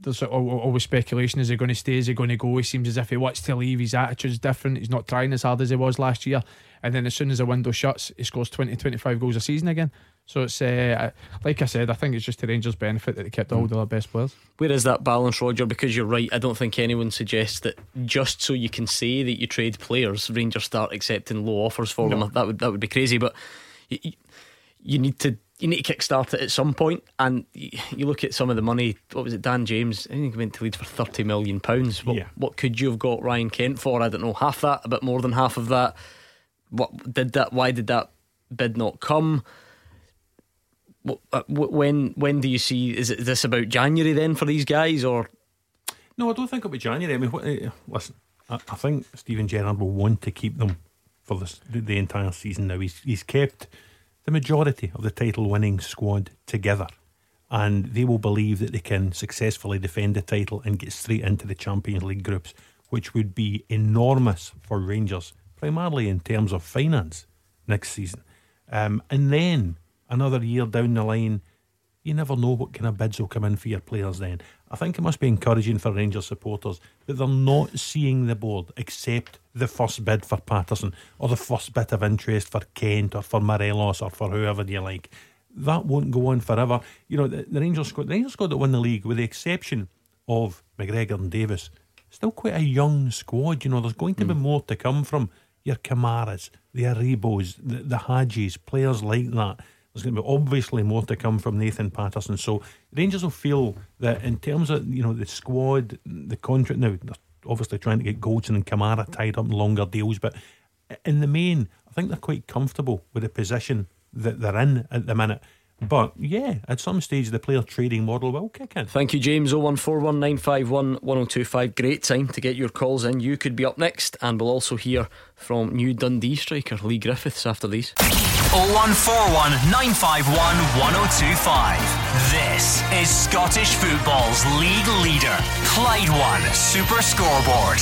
there's always speculation: is he going to stay? Is he going to go? He seems as if he wants to leave. His attitude's different. He's not trying as hard as he was last year. And then as soon as the window shuts, he scores 20, 25 goals a season again. So it's uh, like I said, I think it's just the Rangers' benefit that they kept all mm. their best players. Where is that balance, Roger? Because you're right. I don't think anyone suggests that just so you can say that you trade players, Rangers start accepting low offers for no. them. That would that would be crazy. But you, you need to you need to kickstart it at some point. And you look at some of the money. What was it, Dan James? I think he went to Leeds for thirty million pounds. What, yeah. what could you have got Ryan Kent for? I don't know, half that, a bit more than half of that. What did that? Why did that bid not come? Uh, when when do you see? Is it this about January then for these guys or? No, I don't think it'll be January. I mean, what, uh, listen, I, I, think Steven Gerrard will want to keep them for this, the, the entire season. Now he's he's kept the majority of the title winning squad together. And they will believe that they can successfully defend the title and get straight into the Champions League groups, which would be enormous for Rangers, primarily in terms of finance next season. Um, and then another year down the line, you never know what kind of bids will come in for your players then. I think it must be encouraging for Rangers supporters that they're not seeing the board except the first bid for Patterson or the first bit of interest for Kent or for Morelos or for whoever you like. That won't go on forever. You know, the, the Rangers squad, the Rangers squad that won the league, with the exception of McGregor and Davis, still quite a young squad. You know, there's going to be mm. more to come from your Kamaras, the Aribos, the, the Hagis, players like that. There's going to be obviously more to come from Nathan Patterson. So Rangers will feel that in terms of you know the squad, the contract now, they're obviously trying to get Goldson and Kamara tied up in longer deals, but in the main, I think they're quite comfortable with the position that they're in at the minute. But yeah, at some stage the player trading model will kick in. Thank you, James. 01419511025. Great time to get your calls in. You could be up next, and we'll also hear from new Dundee striker Leigh Griffiths after these. 01419511025. This is Scottish football's league leader, Clyde One Super Scoreboard.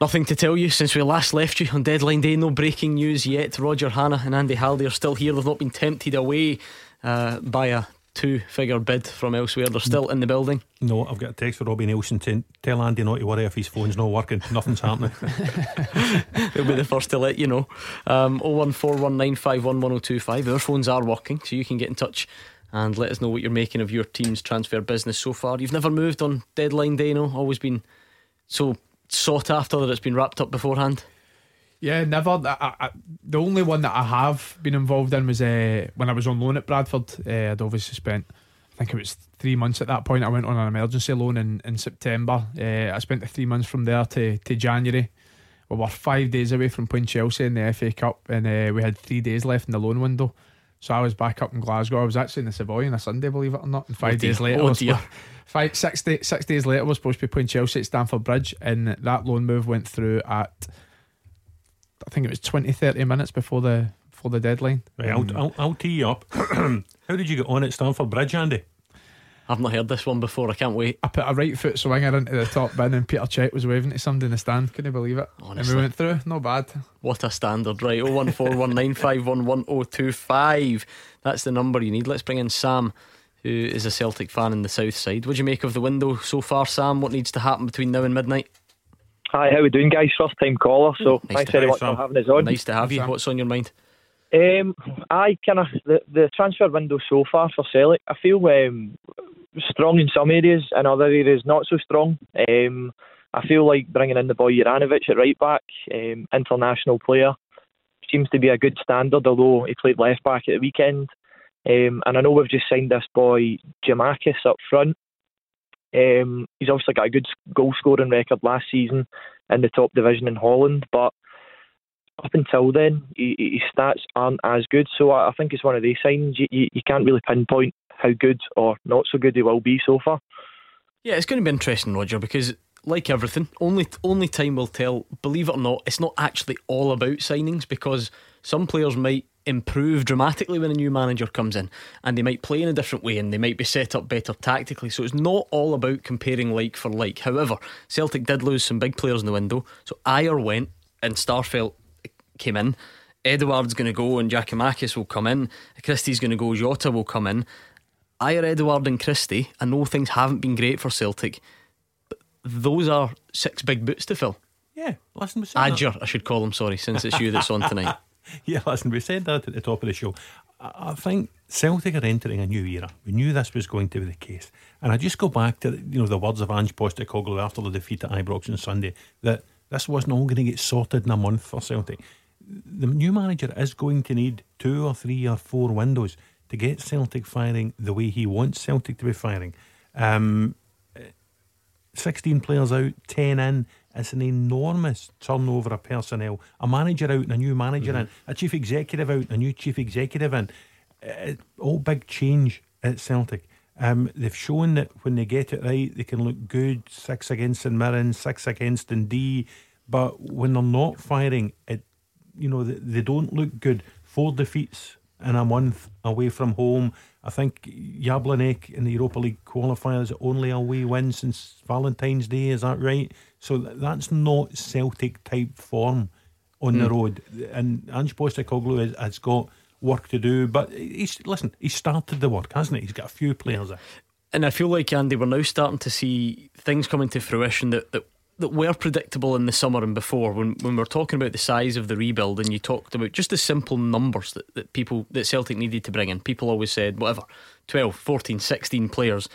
Nothing to tell you since we last left you on deadline day. No breaking news yet. Roger Hannah and Andy Halliday are still here. They've not been tempted away uh, by a two figure bid from elsewhere. They're still in the building. No, I've got a text for Robbie Nelson to tell Andy not to worry if his phone's not working. Nothing's happening. (laughs) (laughs) He'll be the first to let you know. Um, 01419511025. Our phones are working, so you can get in touch and let us know what you're making of your team's transfer business so far. You've never moved on deadline day, no? Always been so sought after that it's been wrapped up beforehand. Yeah, never. I, I, the only one that I have been involved in was uh, when I was on loan at Bradford. Uh, I'd obviously spent, I think it was three months at that point. I went on an emergency loan in, in September. Uh, I spent the three months from there to, to January. We were five days away from playing Chelsea in the FA Cup, and uh, we had three days left in the loan window. So I was back up in Glasgow. I was actually in the Savoy on a Sunday, believe it or not. And five oh days later, oh dear. (laughs) five, six, day, six days later, we were supposed to be playing Chelsea at Stamford Bridge, and that loan move went through at I think it was 20, 30 minutes before the before the deadline. Right, I'll, um, I'll, I'll tee you up. (clears throat) How did you get on at Stamford Bridge, Andy? I've not heard this one before. I can't wait. I put a right foot swinger into the top bin, and Peter Cech was waving to somebody in the stand. Couldn't believe it. Honestly. And we went through. Not bad. What a standard, right? 01419511025. That's the number you need. Let's bring in Sam, who is a Celtic fan in the south side. What do you make of the window so far, Sam? What needs to happen between now and midnight? Hi, how are we doing, guys? First time caller, so nice thanks very much for having us on. Nice to have you. What's on your mind? Um, I kind of the, the transfer window so far for Celtic. I feel um, strong in some areas, and other areas not so strong. Um, I feel like bringing in the boy Juranovic at right back, um, international player, seems to be a good standard. Although he played left back at the weekend, um, and I know we've just signed this boy Giakoumakis up front. Um, he's obviously got a good goal scoring record last season in the top division in Holland, but up until then, he, his stats aren't as good. So I, I think it's one of these signs you, you, you, can't really pinpoint how good or not so good he will be so far. Yeah, it's going to be interesting, Roger, because like everything, only only time will tell. Believe it or not, it's not actually all about signings because some players might improve dramatically when a new manager comes in and they might play in a different way and they might be set up better tactically. So it's not all about comparing like for like. However, Celtic did lose some big players in the window. So Ayer went and Starfelt came in. Edouard's going to go and Giakoumakis will come in. Christie's going to go, Jota will come in. Ayer, Edouard, and Christie. I know things haven't been great for Celtic, but those are six big boots to fill. Yeah, listen, Ajer, I should call him, sorry, since it's you that's on tonight. (laughs) (laughs) yeah, listen, we said that at the top of the show. I, think Celtic are entering a new era. We knew this was going to be the case. And I just go back to you know the words of Ange Postecoglou after the defeat at Ibrox on Sunday that this wasn't all going to get sorted in a month for Celtic. The new manager is going to need two or three or four windows to get Celtic firing the way he wants Celtic to be firing. Um, 16 players out, 10 in. It's an enormous turnover of personnel. A manager out and a new manager mm-hmm. in, a chief executive out and a new chief executive in. It, all big change at Celtic. Um, they've shown that when they get it right, they can look good. Six against St Mirren, six against Dundee. But when they're not firing, it you know they, they don't look good. Four defeats in a month away from home. I think Jablonec in the Europa League qualifiers only away win since Valentine's Day. Is that right? So that's not Celtic type form on mm. the hmm. road. And Ange Postecoglou has, has got work to do. But he's listen, he started the work, hasn't he? He's got a few players there. And I feel like Andy, we're now starting to see things coming to fruition that, that that were predictable in the summer and before when when we are talking about the size of the rebuild and you talked about just the simple numbers that, that people that Celtic needed to bring in people always said whatever 12 14 16 players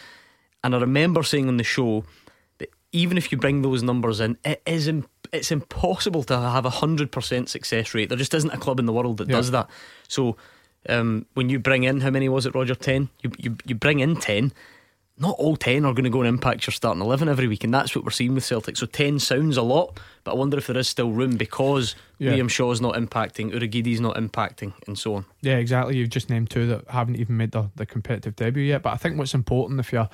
and I remember saying on the show even if you bring those numbers in it is imp- it's impossible to have a 100% success rate there just isn't a club in the world that yeah. does that so um, when you bring in how many was it Roger 10 you, you, you bring in 10 not all 10 are going to go and impact your starting 11 every week, and that's what we're seeing with Celtic. So 10 sounds a lot, but I wonder if there is still room because yeah. Liam Shaw's not impacting, Urhoghide's not impacting, and so on. Yeah, exactly. You've just named two that haven't even made the, the competitive debut yet. But I think what's important if you're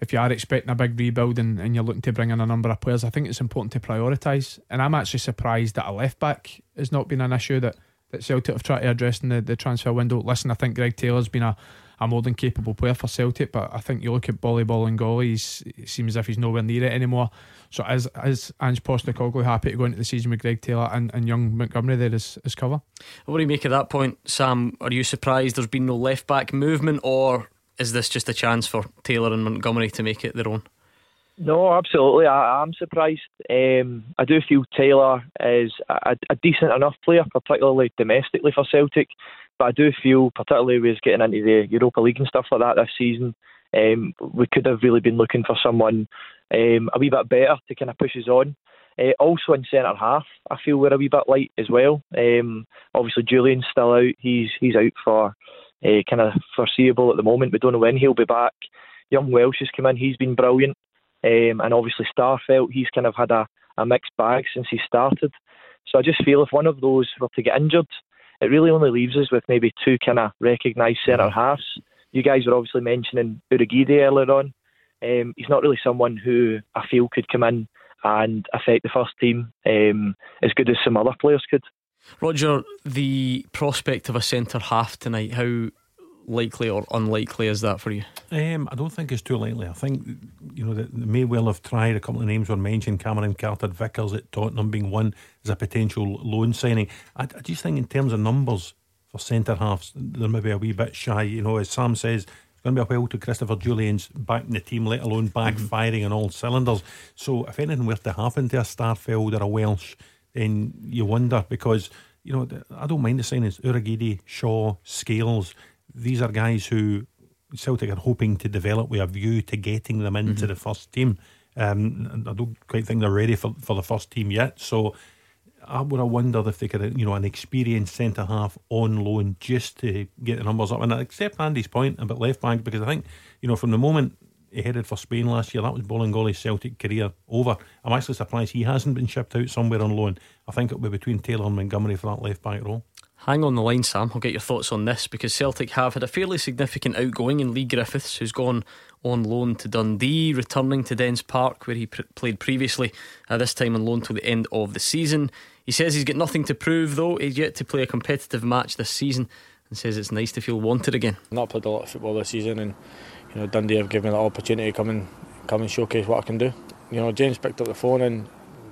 if you are expecting a big rebuild and, and you're looking to bring in a number of players, I think it's important to prioritise. And I'm actually surprised that a left back has not been an issue that, that Celtic have tried to address in the, the transfer window. Listen, I think Greg Taylor's been a a more than capable player for Celtic. But I think you look at Bolly Bolingoli, it seems as if he's nowhere near it anymore. So is is Ange Postecoglou happy to go into the season with Greg Taylor and, and young Montgomery there as, as cover? What do you make of that point, Sam? Are you surprised there's been no left back movement, or is this just a chance for Taylor and Montgomery to make it their own? No, absolutely. I, am surprised. Um, I do feel Taylor is a, a, decent enough player, particularly domestically for Celtic. But I do feel, particularly with getting into the Europa League and stuff like that this season, um, we could have really been looking for someone um, a wee bit better to kind of push us on. Uh, also in centre half, I feel we're a wee bit light as well. Um, obviously, Jullien's still out. He's he's out for uh, kind of foreseeable at the moment. We don't know when he'll be back. Young Welsh has come in. He's been brilliant. Um, and obviously Starfelt, he's kind of had a, a mixed bag since he started. So I just feel if one of those were to get injured, it really only leaves us with maybe two kind of recognised centre halves. You guys were obviously mentioning Urhoghide earlier on. Um, he's not really someone who I feel could come in and affect the first team um, as good as some other players could. Roger, the prospect of a centre half tonight, how likely or unlikely is that for you? Um, I don't think it's too likely. I think you know they, may well have tried. A couple of names were mentioned: Cameron Carter Vickers at Tottenham being one as a potential loan signing. I, I just think in terms of numbers for centre halves, they're maybe a wee bit shy. You know, as Sam says. It's going to be a while to Christopher Jullien's back in the team, let alone backfiring mm-hmm. on all cylinders. So, if anything were to happen to a Starfelt or a Welsh, then you wonder because you know I don't mind the signings: Urhoghide, Shaw, Scales these are guys who Celtic are hoping to develop with a view to getting them into mm-hmm. the first team. Um, I don't quite think they're ready for, for the first team yet. So I would have wondered if they could, you know, an experienced centre half on loan just to get the numbers up. And I accept Andy's point about left back because I think, you know, from the moment he headed for Spain last year, that was Bolingoli's Celtic career over. I'm actually surprised he hasn't been shipped out somewhere on loan. I think it'll be between Taylor and Montgomery for that left back role. Hang on the line, Sam. I'll get your thoughts on this because Celtic have had a fairly significant outgoing in Leigh Griffiths, who's gone on loan to Dundee, returning to Dens Park, where he pr- played previously, uh, this time on loan till the end of the season. He says he's got nothing to prove, though. He's yet to play a competitive match this season and says it's nice to feel wanted again. Not played a lot of football this season, and you know Dundee have given me the opportunity to come and come and showcase what I can do. You know, James picked up the phone and,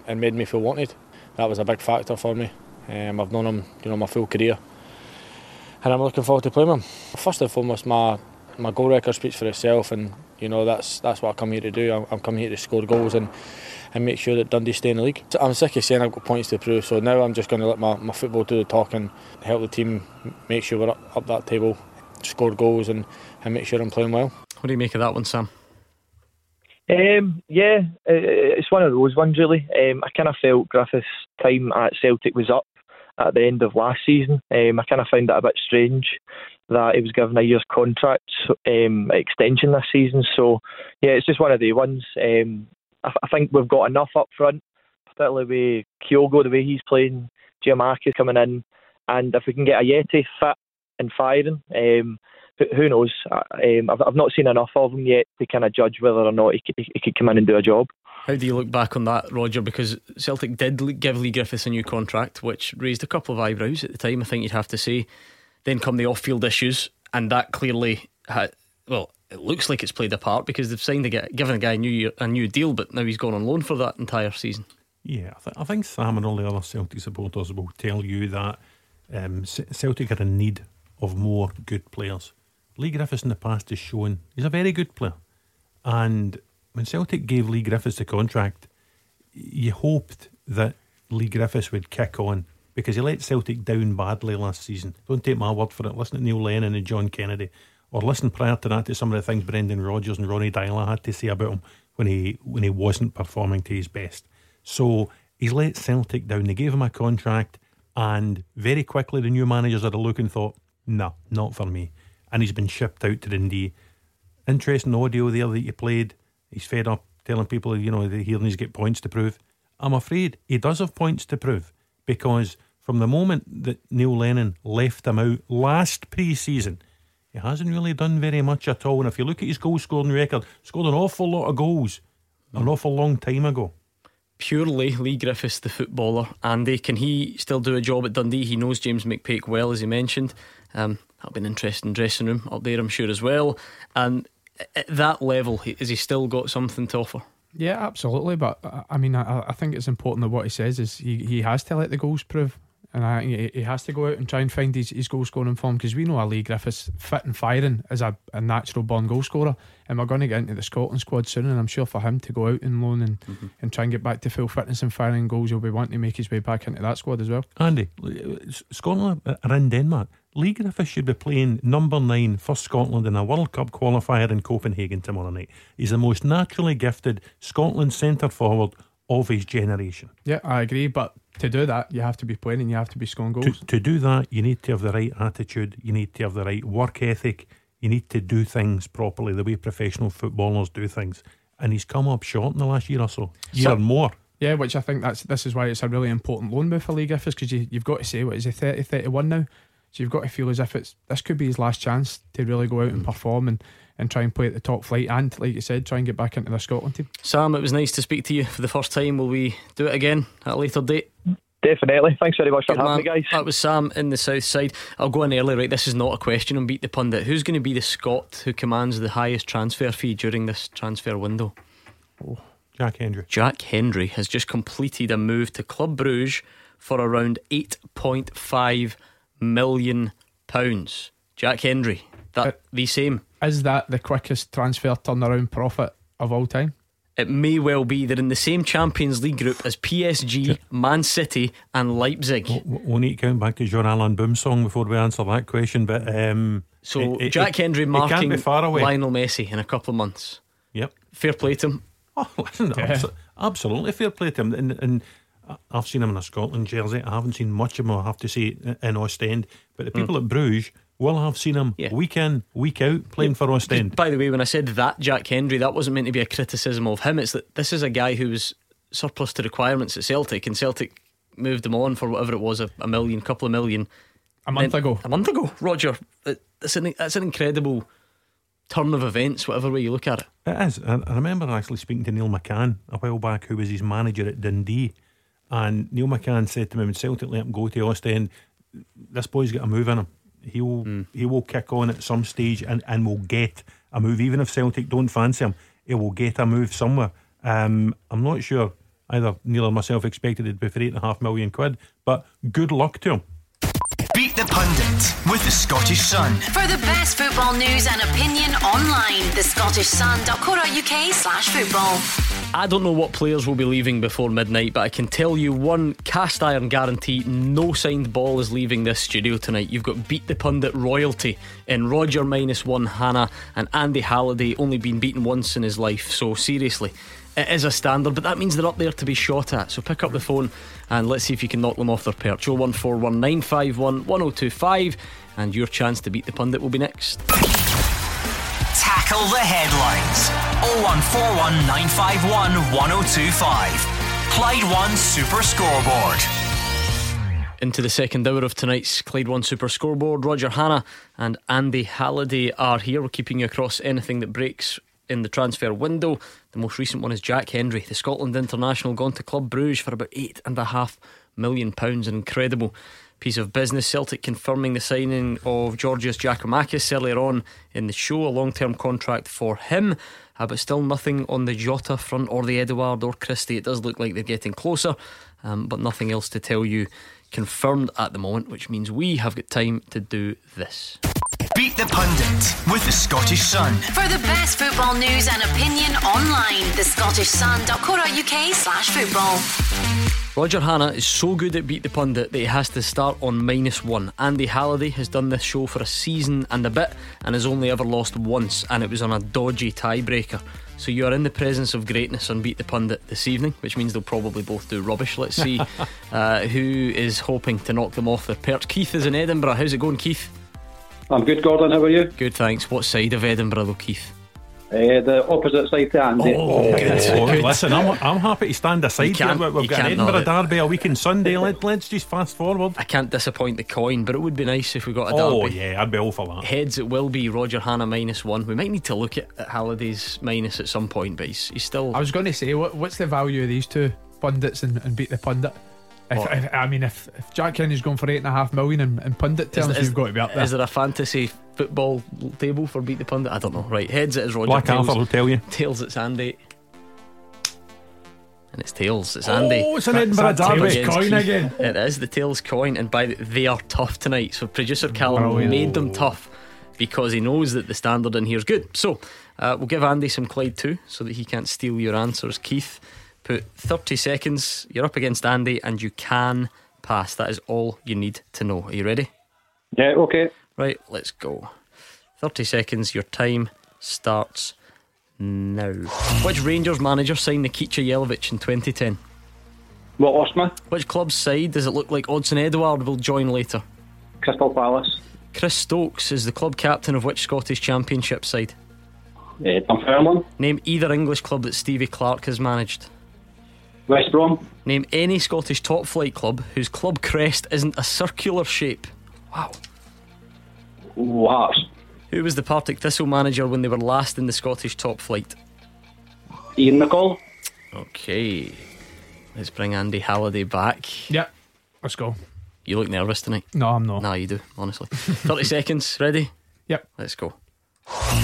and made me feel wanted. That was a big factor for me. Um, I've known him, you know, my full career, and I'm looking forward to playing him. First and foremost, my my goal record speaks for itself, and you know that's that's what I come here to do. I'm, I'm coming here to score goals and and make sure that Dundee stay in the league. I'm sick of saying I've got points to prove, so now I'm just going to let my, my football do the talking, help the team make sure we're up, up that table, score goals, and, and make sure I'm playing well. What do you make of that one, Sam? Um, yeah, it's one of those ones really. Um, I kind of felt Griffith's time at Celtic was up at the end of last season. Um, I kind of found it a bit strange that he was given a year's contract um, extension this season. So yeah, it's just one of the ones. Um, I, I, think we've got enough up front, particularly with Kyogo the way he's playing, Giamacca coming in, and if we can get Ajeti fit and firing. Um, who knows? Um, I've, I've not seen enough of him yet to kind of judge whether or not he could, he could come in and do a job. How do you look back on that, Roger? Because Celtic did give Leigh Griffiths a new contract, which raised a couple of eyebrows at the time, I think you'd have to say. Then come the off field issues, and that clearly had, well, it looks like it's played a part because they've signed a guy, given a guy a new, a new deal, but now he's gone on loan for that entire season. Yeah, I, th- I think Sam and all the other Celtic supporters will tell you that um, Celtic are in need of more good players. Leigh Griffiths in the past has shown he's a very good player. And when Celtic gave Leigh Griffiths the contract, you hoped that Leigh Griffiths would kick on because he let Celtic down badly last season. Don't take my word for it. Listen to Neil Lennon and John Kennedy, or listen prior to that to some of the things Brendan Rodgers and Ronnie Deila had to say about him when he when he wasn't performing to his best. So he's let Celtic down. They gave him a contract, and very quickly the new managers had a look and thought, "No, not for me." And he's been shipped out to Dundee. Interesting audio there that you played. He's fed up telling people, you know, hearing he's got points to prove. I'm afraid he does have points to prove because from the moment that Neil Lennon left him out last pre season, he hasn't really done very much at all. And if you look at his goal scoring record, scored an awful lot of goals an awful long time ago. Purely Leigh Griffiths, the footballer. Andy, can he still do a job at Dundee? He knows James McPake well, as he mentioned. Um, that'll be an interesting dressing room up there, I'm sure, as well. And at that level, has he still got something to offer? Yeah, absolutely. But I mean, I, I think it's important that what he says is he, he has to let the goals prove. And I, he, he has to go out and try and find his, his goal scoring form because we know Ali Griffiths fit and firing as a, a natural born goal scorer. And we're going to get into the Scotland squad soon. And I'm sure for him to go out and loan and, mm-hmm. and try and get back to full fitness and firing goals, he'll be wanting to make his way back into that squad as well. Andy, Scotland are in Denmark. Leigh Griffiths should be playing number nine for Scotland in a World Cup qualifier in Copenhagen tomorrow night. He's the most naturally gifted Scotland centre forward of his generation. Yeah, I agree. But to do that, you have to be playing and you have to be scoring goals. To, to do that, you need to have the right attitude, you need to have the right work ethic, you need to do things properly, the way professional footballers do things. And he's come up short in the last year or so, year so, more. Yeah, which I think that's this is why it's a really important loan move for Leigh Griffiths because you, you've got to say, what is he, 30, 31 now? So you've got to feel as if it's this could be his last chance to really go out and mm. perform and, and try and play at the top flight and, like you said, try and get back into the Scotland team. Sam, it was nice to speak to you for the first time. Will we do it again at a later date? Definitely. Thanks very much Good for having me, guys. That was Sam in the south side. I'll go in early, right? This is not a question on Beat the Pundit. Who's going to be the Scot who commands the highest transfer fee during this transfer window? Oh, Jack Hendry. Jack Hendry has just completed a move to Club Bruges for around 8.5 million pounds. Jack Hendry, that uh, the same. Is that the quickest transfer turnaround profit of all time? It may well be. They're in the same Champions League group as PSG, Man City, and Leipzig. We'll, we'll need to count back to Jean-Alain Boum before we answer that question. But um, so it, Jack it, Hendry marking Lionel Messi in a couple of months. Yep, fair play to him. Oh, (laughs) listen, yeah. absolutely fair play to him. And, and I've seen him in a Scotland jersey. I haven't seen much of him, I have to say, in Ostend. But the people mm. at Bruges will have seen him yeah. week in, week out playing yeah. for Ostend. By the way, when I said that, Jack Hendry, that wasn't meant to be a criticism of him. It's that this is a guy who was surplus to requirements at Celtic, and Celtic moved him on for whatever it was a, a million, couple of million. A month then, ago. A month ago, Roger. That's an, that's an incredible turn of events, whatever way you look at it. It is. I, I remember actually speaking to Neil McCann a while back, who was his manager at Dundee and Neil McCann said to me when Celtic let him go to Ostend, this boy's got a move in him. He will mm. he will kick on at some stage and, and will get a move. Even if Celtic don't fancy him, he will get a move somewhere. Um, I'm not sure either Neil or myself expected it to be for eight and a half million quid, but good luck to him. Beat the Pundit with the Scottish Sun. For the best football news and opinion online, thescottishsun.co.uk slash football. I don't know what players will be leaving before midnight, but I can tell you one cast iron guarantee no signed ball is leaving this studio tonight. You've got Beat the Pundit royalty in Roger minus one Hannah and Andy Halliday only been beaten once in his life. So seriously, it is a standard, but that means they're up there to be shot at. So pick up the phone and let's see if you can knock them off their perch. 01419511025 and your chance to beat the pundit will be next. Tackle the headlines 01419511025. Clyde One Super Scoreboard. Into the second hour of tonight's Clyde One Super Scoreboard. Roger Hannah and Andy Halliday are here. We're keeping you across anything that breaks in the transfer window. The most recent one is Jack Hendry, the Scotland international, gone to Club Bruges for about eight and a half million pounds. An incredible piece of business. Celtic confirming the signing of Georgios Giakoumakis earlier on in the show, a long term contract for him. Uh, but still nothing on the Jota front or the Edouard or Christie. It does look like they're getting closer, um, but nothing else to tell you confirmed at the moment, which means we have got time to do this. Beat the Pundit with the Scottish Sun. For the best football news and opinion online, thescottishsun.co.uk slash football. Roger Hannah is so good at Beat the Pundit that he has to start on minus one. Andy Halliday has done this show for a season and a bit and has only ever lost once, and it was on a dodgy tiebreaker. So you are in the presence of greatness on Beat the Pundit this evening, which means they'll probably both do rubbish. Let's see (laughs) uh, who is hoping to knock them off their perch. Keith is in Edinburgh. How's it going, Keith? I'm good, Gordon. How are you? Good, thanks. What side of Edinburgh, though, Keith? Uh, the opposite side to Andy. Oh, good. listen, I'm, I'm happy to stand aside here. We- We've got an Edinburgh derby a week on Sunday. (laughs) Let, let's just fast forward. I can't disappoint the coin, but it would be nice if we got a Oh, derby. yeah, I'd be all for that. Heads, it will be Roger Hannah minus one. We might need to look at, at Halliday's minus at some point, but he's, he's still. I was going to say, what, what's the value of these two pundits and, and beat the pundit? If, if, I mean, if, if Jack Kenny's going for eight and a half million in, in pundit terms, is- you've got to be up there. Is there a fantasy football table for beat the pundit? I don't know. Right, heads it is Roger. Black tails, Arthur will tell you. Tails it's Andy. And it's tails. It's Andy. Oh, it's an Edinburgh derby. Coin again? It is the tails coin, and by the, they are tough tonight. So producer Callum Brilliant. made them tough because he knows that the standard in here is good. So uh, we'll give Andy some Clyde too, so that he can't steal your answers. Keith, put 30 seconds. You're up against Andy, and you can pass. That is all you need to know. Are you ready? Yeah, okay. Right, let's go. 30 seconds. Your time starts now. Which Rangers manager signed Nikica Jelavic in 2010? What me? Which club's side does it look like Odsonne Edouard will join later? Crystal Palace. Chris Stokes is the club captain of which Scottish Championship side? Uh, Dunfermline. Name either English club that Stevie Clarke has managed. West Brom. Name any Scottish top flight club whose club crest isn't a circular shape. Wow. Hearts. Who was the Partick Thistle manager when they were last in the Scottish top flight? Ian McCall. Okay. Let's bring Andy Halliday back. Yep, let's go. You look nervous tonight. No, I'm not. Nah, you do, honestly. (laughs) 30 seconds. Ready? Yep. Let's go.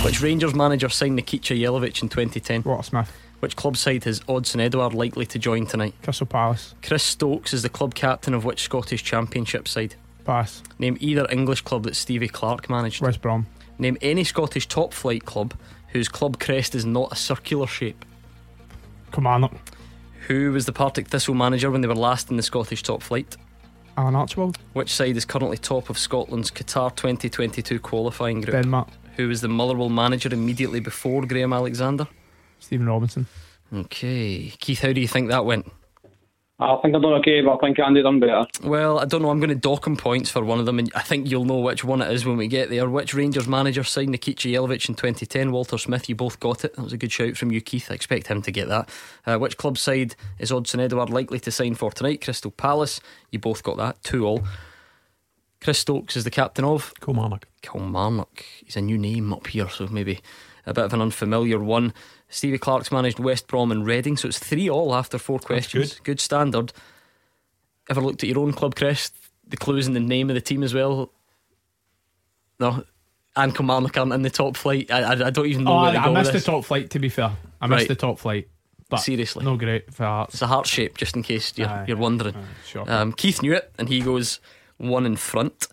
Which Rangers manager signed Nikica Jelavic in 2010? Walter Smith. Which club side is Odsonne Edouard likely to join tonight? Crystal Palace. Chris Stokes is the club captain of which Scottish Championship side? Pass. Name either English club that Stevie Clarke managed. West Brom. Name any Scottish top flight club whose club crest is not a circular shape. Come on. Who was the Partick Thistle manager when they were last in the Scottish top flight? Alan Archibald. Which side is currently top of Scotland's Qatar 2022 qualifying group? Denmark. Who was the Motherwell manager immediately before Graham Alexander? Stephen Robinson. Okay. Keith, how do you think that went? I think I've done okay, but I think Andy done better. Well, I don't know. I'm going to dock him points for one of them, and I think you'll know which one it is when we get there. Which Rangers manager signed Nikica Jelavic in 2010? Walter Smith, you both got it. That was a good shout from you, Keith. I expect him to get that. Uh, which club side is Odsonne Edouard likely to sign for tonight? Crystal Palace. You both got that. Two all. Chris Stokes is the captain of Kilmarnock. Kilmarnock. He's a new name up here, so maybe a bit of an unfamiliar one. Stevie Clarke's managed West Brom and Reading, so it's three all after four questions. good. standard. Ever looked at your own club crest? The clues in the name of the team as well. No, and Kilmarnock aren't in the top flight. I, I, I don't even know Oh, where I, I missed the top flight, to be fair. I missed Right. the top flight. But Seriously, no great for Hearts. It's a heart shape, just in case you're, Aye. you're wondering. sure. Um, Keith knew it, and he goes one in front.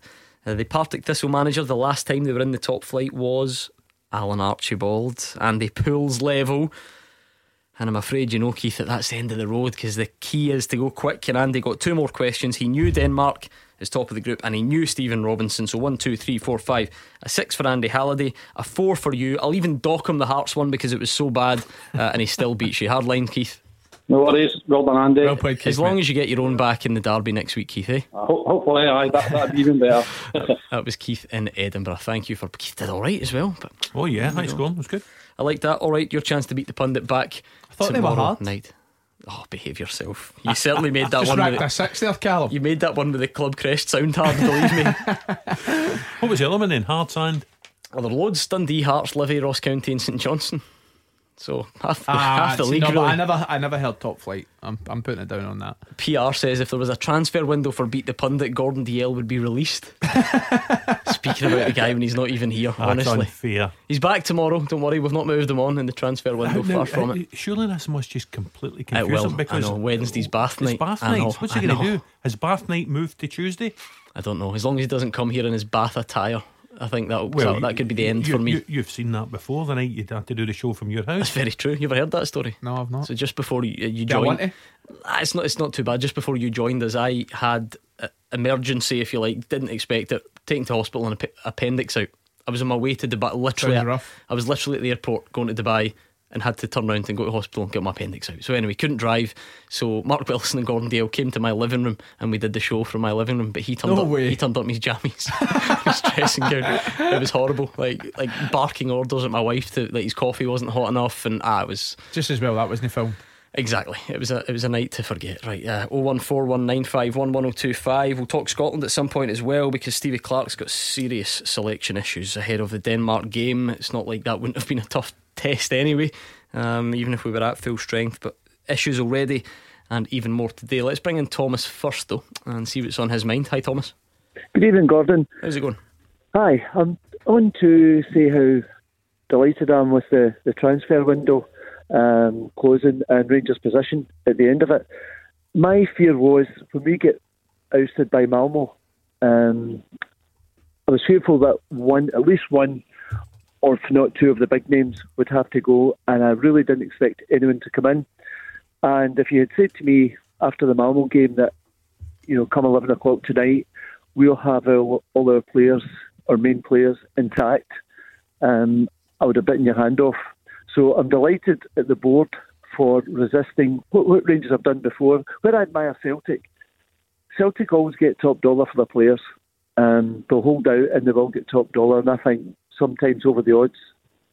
Uh, the Partick Thistle manager, the last time they were in the top flight was Alan Archibald, Andy Poole's level. And I'm afraid you know, Keith, that that's the end of the road because the key is to go quick. And Andy got two more questions. He knew Denmark is top of the group and he knew Stephen Robinson. So one, two, three, four, five. A six for Andy Halliday, a four for you. I'll even dock him the Hearts one because it was so bad uh, and he still (laughs) beats you. Hard line, Keith. No worries. Well done, Andy. Well played, Keith, As long mate. as you get your own back in the derby next week, Keith, eh? Uh, ho- hopefully, aye, that, that'd be even better. (laughs) That was Keith in Edinburgh. Thank you for Keith did all right as well. But Oh, yeah, high score. That's good. I like that. All right, your chance to beat the pundit back. I thought they were hard. night. Oh, behave yourself. You certainly made (laughs) that Just one. racked With a the, six there, Callum. you made that one with the club crest sound hard. Believe me. (laughs) What was the other one then? Hard sand. Well, there are loads: Dundee, Hearts, Livy, Ross County, and St Johnstone. So (laughs) half, Ah, half the see, league. no, really. I never, I never heard top flight. I'm, I'm putting it down on that. PR says if there was a transfer window for Beat the Pundit, Gordon Dalziel would be released. (laughs) Speaking about the guy when he's not even here, That's honestly. unfair. He's back tomorrow. Don't worry, we've not moved him on in the transfer window. Now, far from uh, it. Surely this must just completely It confuse will. him because I know. Wednesday's bath it's night. bath I know, nights. What's he going to do? Has bath night moved to Tuesday? I don't know. As long as he doesn't come here in his bath attire, I think that that, that could be the end you, for me. You, you've seen that before. The night you had to do the show from your house. That's very true. You ever heard that story? No, I've not. So just before you, you joined, Ah, it's not. It's not too bad. Just before you joined us, I had emergency, if you like. Didn't expect it. Taken to hospital and ap- appendix out. I was on my way to Dubai. Literally. I was literally at the airport going to Dubai and had to turn around and go to hospital and get my appendix out. So anyway, couldn't drive. So Mark (laughs) Wilson and Gordon Dalziel came to my living room and we did the show from my living room. But he turned No up. way. He turned up in his jammies, (laughs) his dressing gown. It was horrible. Like like barking orders at my wife to like his coffee wasn't hot enough and ah, it was. Just as well that wasn't filmed. Exactly. It was a it was a night to forget. Right. Uh, 01419511025. We'll talk Scotland at some point as well because Stevie Clarke's got serious selection issues ahead of the Denmark game. It's not like that wouldn't have been a tough test anyway, um, even if we were at full strength. But issues already, and even more today. Let's bring in Thomas first though and see what's on his mind. Hi, Thomas. Good evening, Gordon. How's it going? Hi, I'm on to say how delighted I am with the, the transfer window um, closing and Rangers' position at the end of it. My fear was when we get ousted by Malmo, um, I was fearful that one, at least one, or if not two of the big names would have to go, and I really didn't expect anyone to come in. And if you had said to me after the Malmo game that, you know, come 11 o'clock tonight, we'll have all, all our players, our main players, intact, um, I would have bitten your hand off. So I'm delighted at the board for resisting what, what Rangers have done before. Where I admire Celtic, Celtic always get top dollar for their players. Um, they'll hold out and they will get top dollar, and I think sometimes over the odds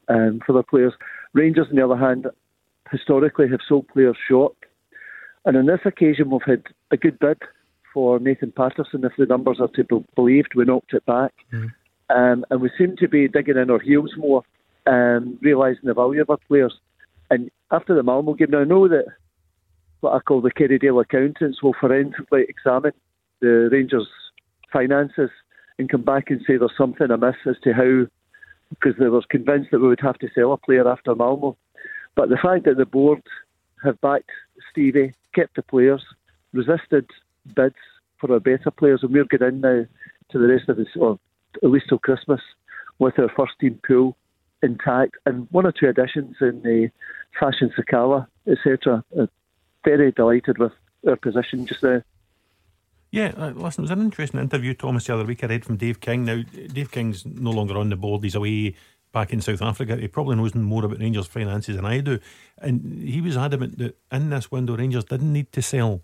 um, for their players. Rangers, on the other hand, historically have sold players short. And on this occasion, we've had a good bid for Nathan Patterson. If the numbers are to be believed, we knocked it back. Um, and we seem to be digging in our heels more, um, realising the value of our players. And after the Malmo game, now I know that what I call the Kerrydale accountants will forensically examine the Rangers' finances and come back and say there's something amiss as to how, because they were convinced that we would have to sell a player after Malmo. But the fact that the board have backed Stevie, kept the players, resisted bids for our better players, and we're getting in now to the rest of this, or at least till Christmas, with our first team pool intact and one or two additions in the Fashion Sakala, etc. Uh, Very delighted with our position just now. Yeah, uh, listen, it was an interesting interview, Thomas, the other week I read from Dave King. Now, Dave King's no longer on the board, he's away back in South Africa. He probably knows more about Rangers' finances than I do. And he was adamant that in this window, Rangers didn't need to sell.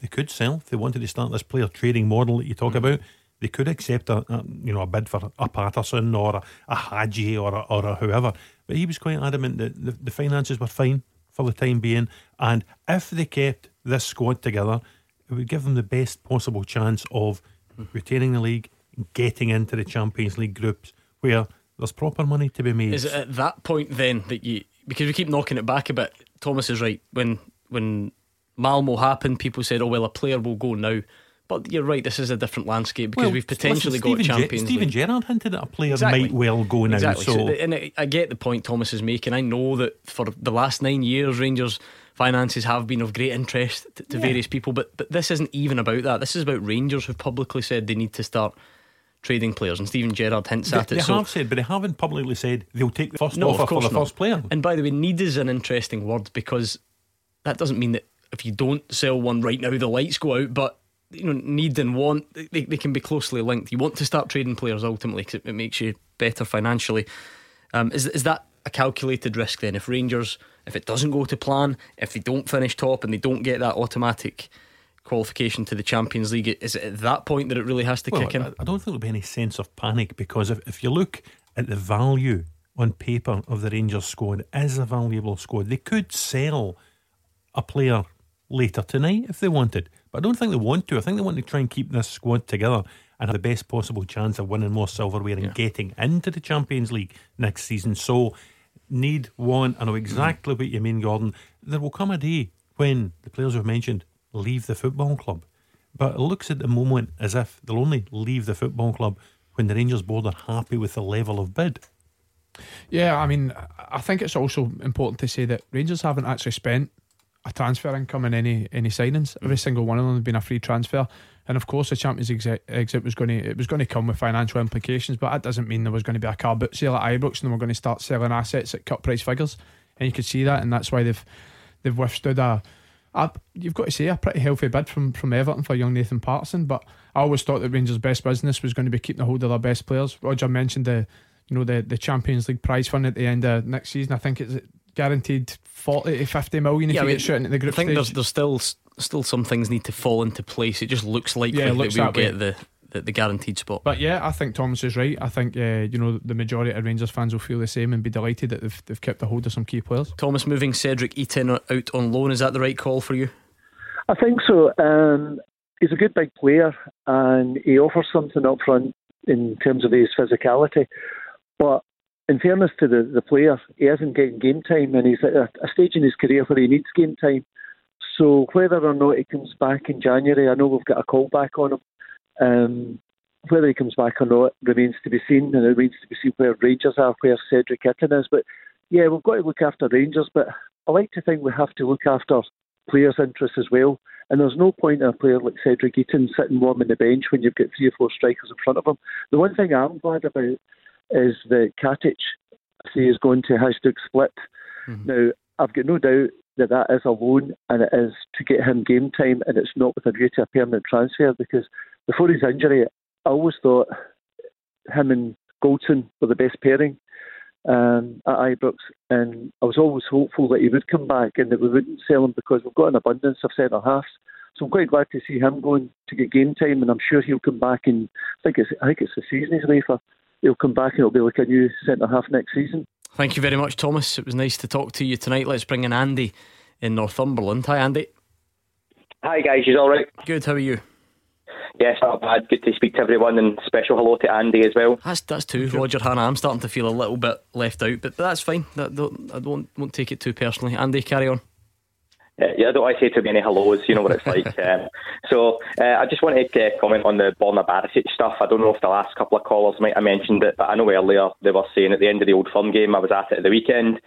They could, sell if they wanted to start this player trading model that you talk about. They could accept a, a you know a bid for a Patterson or a, a Hagi or a, or a whoever. But he was quite adamant that the, the finances were fine for the time being, and if they kept this squad together, it would give them the best possible chance of retaining the league, getting into the Champions League groups where there's proper money to be made. Is it at that point then that you because we keep knocking it back a bit? Thomas is right. When when Malmo happened, people said, "Oh well, a player will go now." But you're right. This is a different landscape because Well, we've potentially listen, got Steven Ge- champions. Steven. Gerrard hinted that a player Exactly. might well go now. Exactly. So, the- and I, I get the point Thomas is making. I know that for the last nine years, Rangers finances have been of great interest to, to Yeah. various people, but but this isn't even about that. This is about Rangers who've publicly said they need to start trading players, and Steven Gerrard hints they, at it. they so have said, but they haven't publicly said they'll take the first no, offer of for the not. first player. And by the way, need is an interesting word because that doesn't mean that if you don't sell one right now, the lights go out. But you know, need and want they, they can be closely linked. You want to start trading players ultimately because it, it makes you better financially. Um, is is that a calculated risk then? If Rangers, if it doesn't go to plan, if they don't finish top and they don't get that automatic qualification to the Champions League, is it at that point that it really has to Well, kick in? I, don't think there'll be any sense of panic because if, if you look at the value on paper of the Rangers squad, it is a valuable squad. They could sell a player later tonight if they wanted, but I don't think they want to. I think they want to try and keep this squad together and have the best possible chance of winning more silverware and getting into the Champions League next season. So need, want. I know exactly what you mean, Gordon. There will come a day when the players we've mentioned leave the football club. But it looks at the moment as if they'll only leave the football club when the Rangers board are happy with the level of bid. Yeah, I mean, I think it's also important to say that Rangers haven't actually spent a transfer income in any any signings. Mm. Every single one of them has been a free transfer. And of course, the Champions League exit was going to it was going to come with financial implications, but that doesn't mean there was going to be a car boot sale at Ibrox and we're going to start selling assets at cut price figures. And you could see that, and that's why they've they've withstood a, a you've got to say a pretty healthy bid from from Everton for young Nathan Patterson. But I always thought that Rangers' best business was going to be keeping a hold of their best players. Roger mentioned the you know the the Champions League prize fund at the end of next season. I think it's guaranteed forty to fifty million if yeah, you I mean, get shot into the group I think stage. there's there's still still some things need to fall into place. It just looks like yeah, looks that we'll get the, the, the guaranteed spot. But yeah, I think Thomas is right. I think uh, you know the majority of Rangers fans will feel the same and be delighted that they've, they've kept a hold of some key players. Thomas moving Cedric Itten out on loan is that the right call for you? I think so. Um, he's a good big player and he offers something up front in terms of his physicality. But in fairness to the, the player, he isn't getting game time and he's at a, a stage in his career where he needs game time. So whether or not he comes back in January, I know we've got a call back on him. Um, whether he comes back or not remains to be seen, and it remains to be seen where Rangers are, where Cedric Itten is. But yeah, we've got to look after Rangers, but I like to think we have to look after players' interests as well. And there's no point in a player like Cedric Itten sitting warm on the bench when you've got three or four strikers in front of him. The one thing I'm glad about is that Katic, see, is going to Hajduk Split. Mm-hmm. Now, I've got no doubt that that is a loan and it is to get him game time and it's not with a view to a permanent transfer because before his injury, I always thought him and Goldson were the best pairing um, at Ibrox and I was always hopeful that he would come back and that we wouldn't sell him because we've got an abundance of centre halves. So I'm quite glad to see him going to get game time and I'm sure he'll come back and I think it's I think it's the season he's away for. He'll come back and it'll be like a new centre half next season. Thank you very much, Thomas. It was nice to talk to you tonight. Let's bring in Andy in Northumberland. Hi, Andy. Hi, guys. You all right? Good. How are you? Yes, not bad. Good to speak to everyone, and special hello to Andy as well. That's that's too. Roger Hannah. I'm starting to feel a little bit left out, but, but that's fine. That, don't, I don't won't take it too personally. Andy, carry on. Uh, yeah, I don't want to say too many hellos. You know what it's like. (laughs) um, so uh, I just wanted to uh, comment on the Borna Barisic stuff. I don't know if the last couple of callers might have mentioned it, but I know earlier they were saying at the end of the Old Firm game, I was at it at the weekend.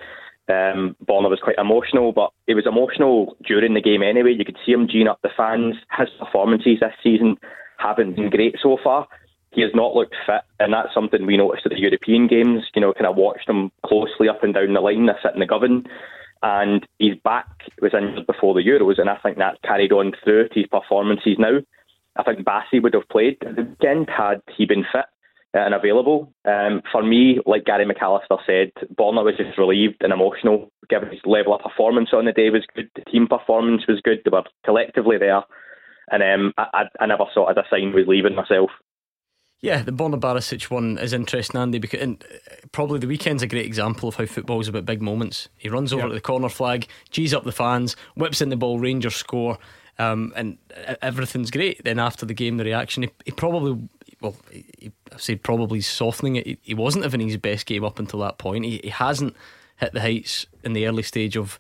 Um, Borna was quite emotional, but it was emotional during the game anyway. You could see him geeing up the fans. His performances this season haven't been great so far. He has not looked fit, and that's something we noticed at the European games. You know, kind of watched him closely up and down the line, I sit in the Govan and his back was injured before the Euros, and I think that carried on through his performances now. I think Bassey would have played the weekend had he been fit and available. Um, for me, like Gary McAllister said, Borna was just relieved and emotional, given his level of performance on the day was good. The team performance was good. They were collectively there, and um, I, I, never saw it as a sign was leaving myself. Yeah, the Borna Barisic one is interesting, Andy, because and uh, probably the weekend's a great example of how football is about big moments. He runs over yep. to the corner flag, G's up the fans, whips in the ball, Rangers score, um, and uh, everything's great. Then after the game, the reaction, he, he probably, well, he, I say probably softening it. He, he, wasn't having his best game up until that point. He, he hasn't hit the heights in the early stage of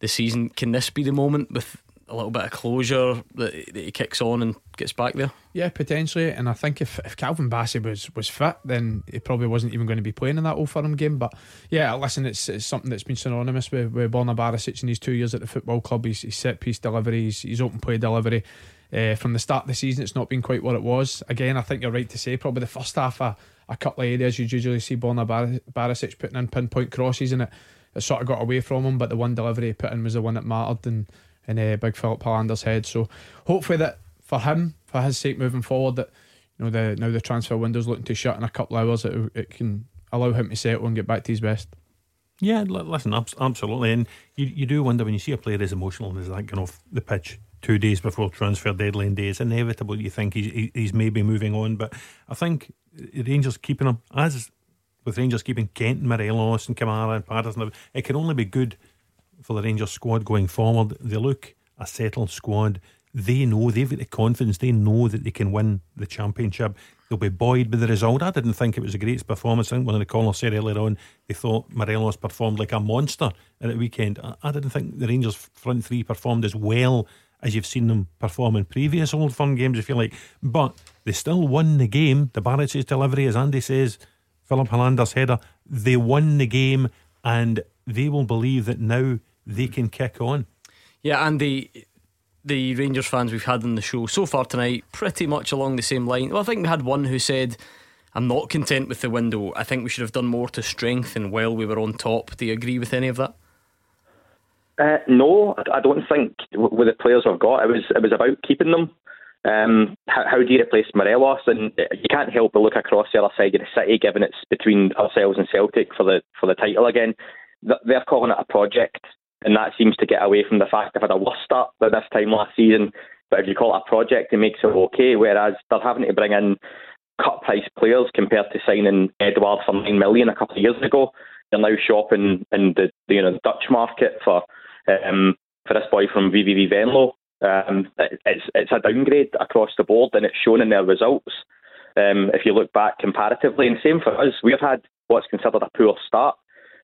the season. Can this be the moment with a little bit of closure that, that he kicks on and gets back there? Yeah, potentially. And I think if, if Calvin Bassey was, was fit, then he probably wasn't even going to be playing in that Old Firm game. But yeah, listen, it's, it's something that's been synonymous with, with Borna Barisic in his two years at the football club. He's, he's set piece delivery, he's, he's open play delivery. Uh, from the start of the season, it's not been quite what it was. Again, I think you're right to say probably the first half, a, a couple of areas you'd usually see Borna Bar- Barisic putting in pinpoint crosses and it, it sort of got away from him. But the one delivery he put in was the one that mattered. And in uh, Big Filip Helander's head. So hopefully that for him, for his sake moving forward, that you know the now the transfer window's looking to shut in a couple of hours, it, it can allow him to settle and get back to his best. Yeah, listen, absolutely, and you you do wonder when you see a player as emotional as that going off the pitch two days before transfer deadline day. It's inevitable. You think he's he's maybe moving on, but I think Rangers keeping him as with Rangers keeping Kent, Morelos, and Kamara and Patterson, it can only be good for the Rangers squad going forward. They look a settled squad. They know they've got the confidence. They know that they can win the championship. they'll be buoyed by the result. I didn't think it was the greatest performance. I think one of the callers said earlier on they thought Morelos performed like a monster at the weekend. I, I didn't think the Rangers front three performed as well as you've seen them perform in previous Old Firm games, if you like. But they still won the game. The Barrett's delivery, as Andy says, Filip Helander's header, they won the game and they will believe that now they can kick on. Yeah, and the the Rangers fans we've had on the show so far tonight, pretty much along the same line. Well, I think we had one who said, "I'm not content with the window. I think we should have done more to strengthen while we were on top." Do you agree with any of that? Uh, no, I don't think with the players we've got, it was it was about keeping them. Um, how, how, do you replace Morelos? And you can't help but look across the other side of the city, given it's between ourselves and Celtic for the for the title again. They're calling it a project, and that seems to get away from the fact they've had a worse start by this time last season. But if you call it a project, it makes it okay. Whereas they're having to bring in cut price players compared to signing Edouard for nine million a couple of years ago. They're now shopping in the, the you know Dutch market for um, for this boy from VVV Venlo. Um, it's it's a downgrade across the board, and it's shown in their results. Um, if you look back comparatively, and same for us, we've had what's considered a poor start,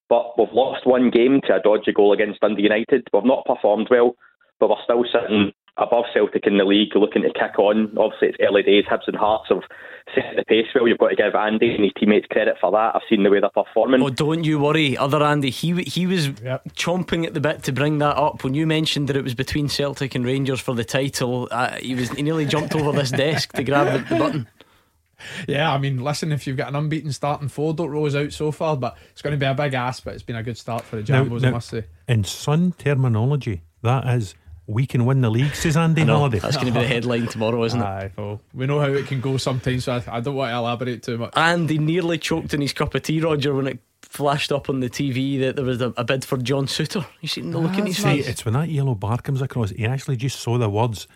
but we've lost one game to a dodgy goal against Dundee United. We've not performed well, but we're still sitting above Celtic in the league, looking to kick on. Obviously, it's early days. Hibs and Hearts have set the pace well. You've got to give Andy and his teammates credit for that. I've seen the way they're performing. Oh, don't you worry, other Andy. He he was yep. chomping at the bit to bring that up when you mentioned that it was between Celtic and Rangers for the title. Uh, he was he nearly jumped over this desk to grab the, the button. Yeah, I mean, listen, if you've got an unbeaten starting four, don't rose out so far, but it's going to be a big ask. But it's been a good start for the Jambos, now, now, I must say. In Sun terminology, that is we can win the league, says Andy Halliday. That's going to be the (laughs) headline tomorrow, isn't Aye, it? Well, we know how it can go sometimes, so I, I don't want to elaborate too much. And he nearly choked in his cup of tea, Roger, when it flashed up on the TV that there was a, a bid for John Souttar. You seen the look in his face? It's when that yellow bar comes across, he actually just saw the words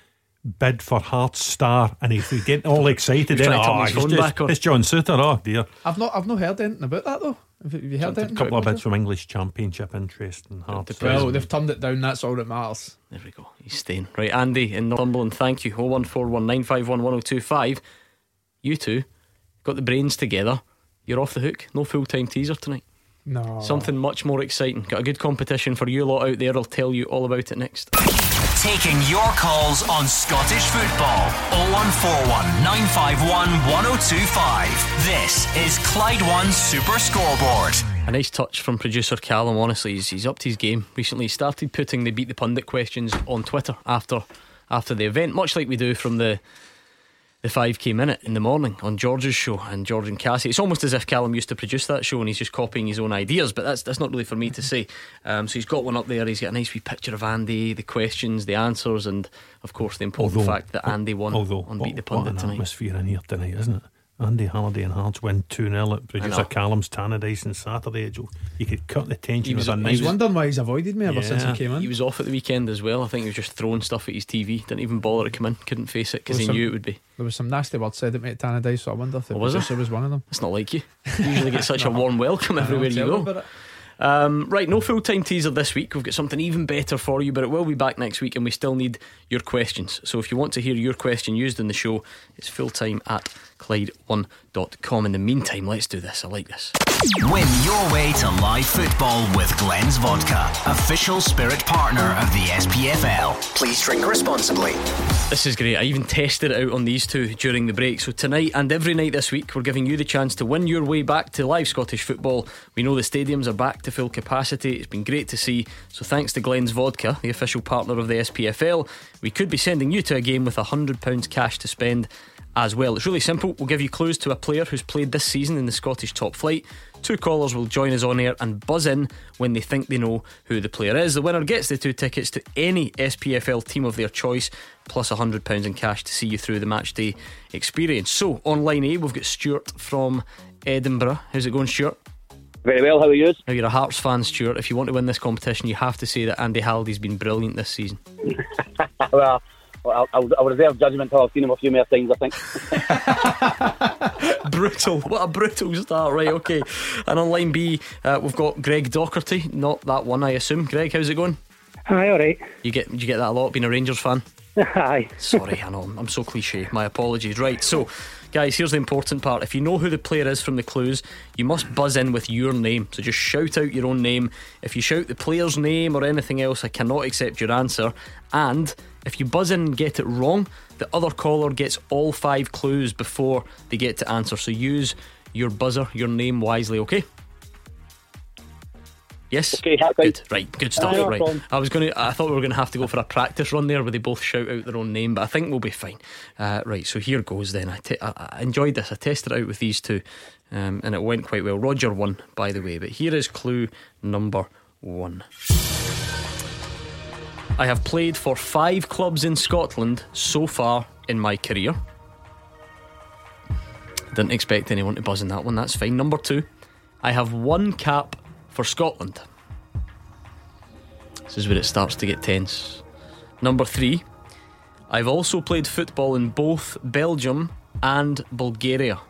bid for Hearts star and he's getting all excited. then, oh, it's, just, it's John Souttar. Oh dear. I've not I've not heard anything about that though. Have you heard anything? A couple of bids from English Championship interest and Hearts. Well, they've turned it down. That's all that matters. There we go. He's staying right. Andy in Northumberland. Thank you. 01419511025. You two got the brains together. You're off the hook. No full time teaser tonight. No. Something much more exciting. Got a good competition for you lot out there. I'll tell you all about it next. Taking your calls on Scottish football. 0141 951 1025. This is Clyde One Super Scoreboard. A nice touch from producer Callum. Honestly, he's, he's upped his game recently. He started putting the beat the pundit questions on Twitter after after the event, much like we do from the the 5k minute in the morning on George's show and George and Cassie. It's almost as if Callum used to produce that show and he's just copying his own ideas, but that's that's not really for me to say. Um, so he's got one up there. He's got a nice wee picture of Andy, the questions, the answers, and of course the important although, fact that Andy won although, on Beat the Pundit what an tonight. atmosphere in here tonight, isn't it? Andy Halliday and Hearts win 2 0 at producer Callum's Tannadice on Saturday. You could cut the tension. He was, a nice. wondering why he's avoided me ever yeah. since he came in. He was off at the weekend as well. I think he was just throwing stuff at his TV. Didn't even bother to come in. Couldn't face it because he some, knew it would be. There was some nasty words said at me at Tannadice, so I wonder if the oh, was producer was one of them. It's not like you. You usually get (laughs) such no. a warm welcome everywhere you go. Um, right, no full time teaser this week. We've got something even better for you, but it will be back next week, and we still need your questions. So if you want to hear your question used in the show, it's full time at Clyde1.com. In the meantime, let's do this. I like this. Win your way to live football with Glen's Vodka, official spirit partner of the SPFL. Please drink responsibly. This is great. I even tested it out on these two during the break. So tonight and every night this week, we're giving you the chance to win your way back to live Scottish football. We know the stadiums are back to full capacity. It's been great to see. So thanks to Glen's Vodka, the official partner of the SPFL, we could be sending you to a game with £100 cash to spend as well. It's really simple. We'll give you clues to a player who's played this season in the Scottish top flight. Two callers will join us on air and buzz in when they think they know who the player is. The winner gets the two tickets to any SPFL team of their choice, plus £100 in cash to see you through the match day experience. So, on line A, we've got Stuart from Edinburgh. How's it going, Stuart? Very well, how are you? Now, you're a Hearts fan, Stuart. If you want to win this competition, you have to say that Andy Halliday's been brilliant this season. (laughs) well, I'll, I'll, I'll, reserve judgment until I've seen him a few more times, I think. (laughs) brutal. What a brutal start. Right, okay. And on line B, uh, we've got Greg Docherty. Not that one, I assume. Greg, how's it going? Hi, all right. You get you get that a lot, being a Rangers fan? (laughs) Hi. Sorry, I know. I'm so cliche. My apologies. Right, so Guys, here's the important part. If you know who the player is from the clues, you must buzz in with your name. So just shout out your own name. If you shout the player's name or anything else, I cannot accept your answer. And if you buzz in and get it wrong, the other caller gets all five clues before they get to answer. So use your buzzer, your name wisely, okay? Yes. Okay, good. Right, good stuff. No right. I was going to. I thought we were going to have to go for a practice run there, where they both shout out their own name. But I think we'll be fine. Uh, right. So here goes. Then I, te- I, I enjoyed this. I tested it out with these two, um, and it went quite well. Roger won, by the way. But here is clue number one. I have played for five clubs in Scotland so far in my career. Didn't expect anyone to buzz in that one. That's fine. Number two, I have one cap for Scotland. This is where it starts to get tense. Number three, I've also played football in both Belgium and Bulgaria.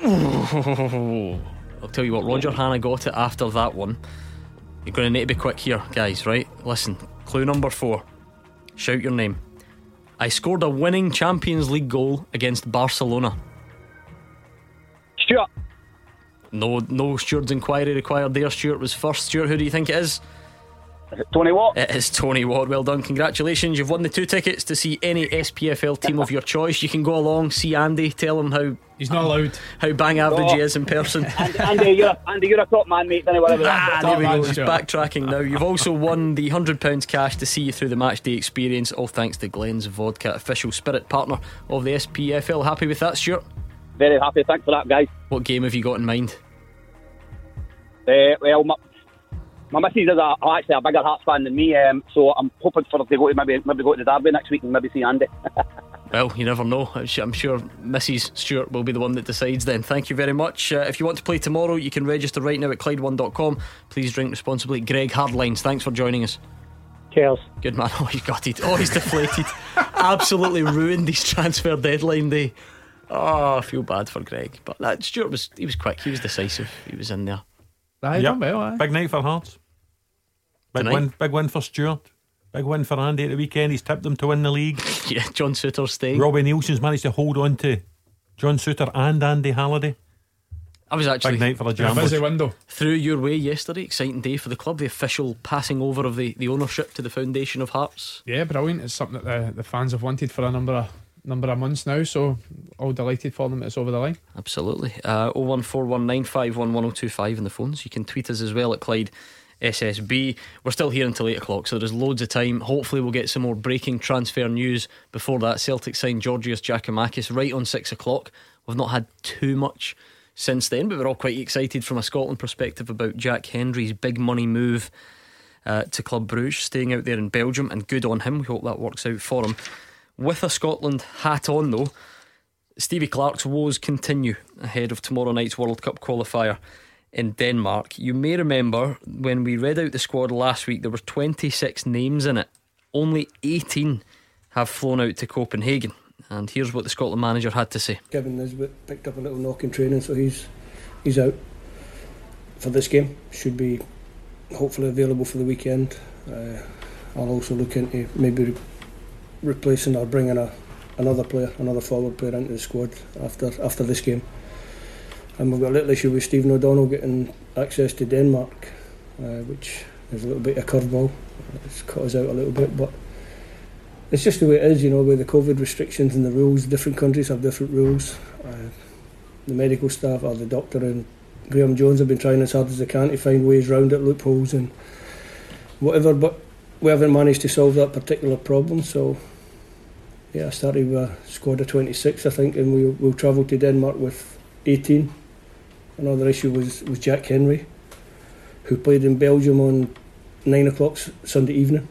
(laughs) I'll tell you what, Roger Hannah got it after that one. You're going to need to be quick here, guys, right? Listen, clue number four. Shout your name. I scored a winning Champions League goal against Barcelona. Stuart. No, no Stuart's inquiry required there. Stuart was first. Stuart, who do you think it is? Tony Watt. It is Tony Watt. Well done. Congratulations. You've won the two tickets to see any SPFL team of your choice. You can go along, see Andy, tell him how he's not allowed, how bang average he is in person. (laughs) Andy, Andy, you're a, Andy, you're a top man, mate. Don't worry about Ah, that. there we go. He's backtracking now. You've also won the £100 cash to see you through the match day experience, all thanks to Glen's Vodka, official spirit partner of the SPFL. Happy with that, Stuart? Very happy. Thanks for that, guys. What game have you got in mind? Uh, well, my, my missus is a, actually a bigger Hearts fan than me, um, so I'm hoping for her to go to maybe maybe go to the Derby next week and maybe see Andy. (laughs) Well, you never know. I'm sure Mrs. Stuart will be the one that decides then. Thank you very much. Uh, if you want to play tomorrow, you can register right now at Clyde1.com. Please drink responsibly. Greg Hardlines, thanks for joining us. Cheers. Good man. (laughs) Oh, he's got it. Oh, he's deflated. (laughs) Absolutely ruined his transfer deadline day. Oh, I feel bad for Greg. But that Stuart was he was quick. He was decisive. He was in there. Aye, Yep. done well, aye. Big night for Hearts. Big Tonight? win, big win for Stuart. Big win for Andy at the weekend. He's tipped them to win the league. (laughs) Yeah, John Souttar staying. Robbie Neilson's managed to hold on to John Souttar and Andy Halliday. I was actually Big night for the A busy window. through your way yesterday. Exciting day for the club. The official passing over of the, the ownership to the foundation of Hearts. Yeah, brilliant. It's something that the, the fans have wanted for a number of number of months now. So all delighted for them. It's over the line. Absolutely. Uh, 01419511025 in the phones. You can tweet us as well at Clyde SSB. We're still here until 8 o'clock, so there's loads of time. Hopefully, we'll get some more breaking transfer news before that. Celtic signed Georgios Giakoumakis right on 6 o'clock. We've not had too much since then, but we're all quite excited from a Scotland perspective about Jack Hendry's big money move. Uh, to Club Bruges, staying out there in Belgium, and good on him. We hope that works out for him. With a Scotland hat on, though, Stevie Clarke's woes continue ahead of tomorrow night's World Cup qualifier in Denmark. You may remember when we read out the squad last week, there were 26 names in it. Only 18 have flown out to Copenhagen. And here's what the Scotland manager had to say. Kevin Nisbet picked up a little knock in training, so he's he's out for this game. Should be hopefully available for the weekend. Uh, I'll also look into maybe re- replacing or bringing a another player, another forward player into the squad after after this game. And we've got a little issue with Stephen O'Donnell getting access to Denmark, uh, which is a little bit of a curveball. It's cut us out a little bit, but it's just the way it is, you know, with the COVID restrictions and the rules. Different countries have different rules. Uh, the medical staff or the doctor and Graham Jones have been trying as hard as they can to find ways round it, loopholes and whatever, but we haven't managed to solve that particular problem. So, yeah, I started with a squad of 26, I think, and we, we'll travel to Denmark with 18. Another issue was, was Jack Hendry, who played in Belgium on 9 o'clock Sunday evening.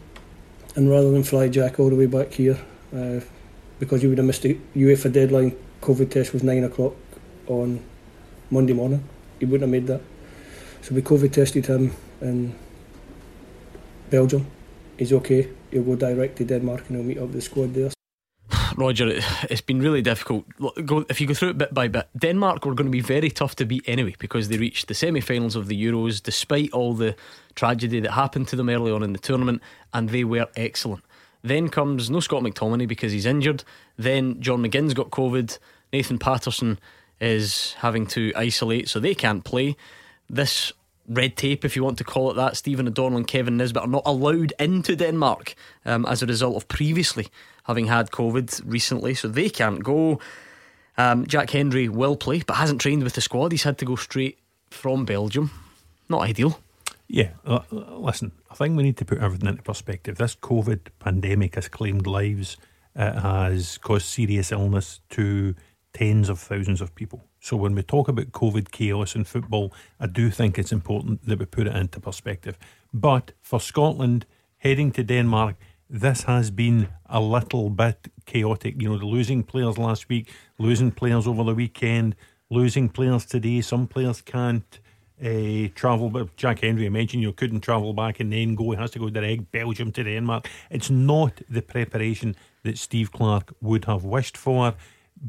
And rather than fly Jack all the way back here, uh, because you would have missed the UEFA deadline, COVID test was 9 o'clock on Monday morning. He wouldn't have made that. So we COVID tested him in Belgium. He's okay. He'll go direct to Denmark and he'll meet up with the squad there. Roger, it, it's been really difficult. If you go through it bit by bit, Denmark were going to be very tough to beat anyway because they reached the semi finals of the Euros despite all the tragedy that happened to them early on in the tournament, and they were excellent. Then comes no Scott McTominay because he's injured. Then John McGinn's got COVID. Nathan Patterson is having to isolate, so they can't play. This red tape, if you want to call it that, Stephen O'Donnell and Kevin Nisbet are not allowed into Denmark um, as a result of previously having had COVID recently, so they can't go. Um, Jack Hendry will play, but hasn't trained with the squad. He's had to go straight from Belgium. Not ideal. Yeah, listen, I think we need to put everything into perspective. This COVID pandemic has claimed lives, it has caused serious illness to tens of thousands of people. So when we talk about COVID chaos in football, I do think it's important that we put it into perspective. But for Scotland heading to Denmark, this has been a little bit chaotic. You know, the losing players last week, losing players over the weekend, losing players today. Some players can't uh, travel. But Jack Hendry, I mentioned you couldn't travel back and then go. He has to go direct Belgium to Denmark. It's not the preparation that Steve Clarke would have wished for.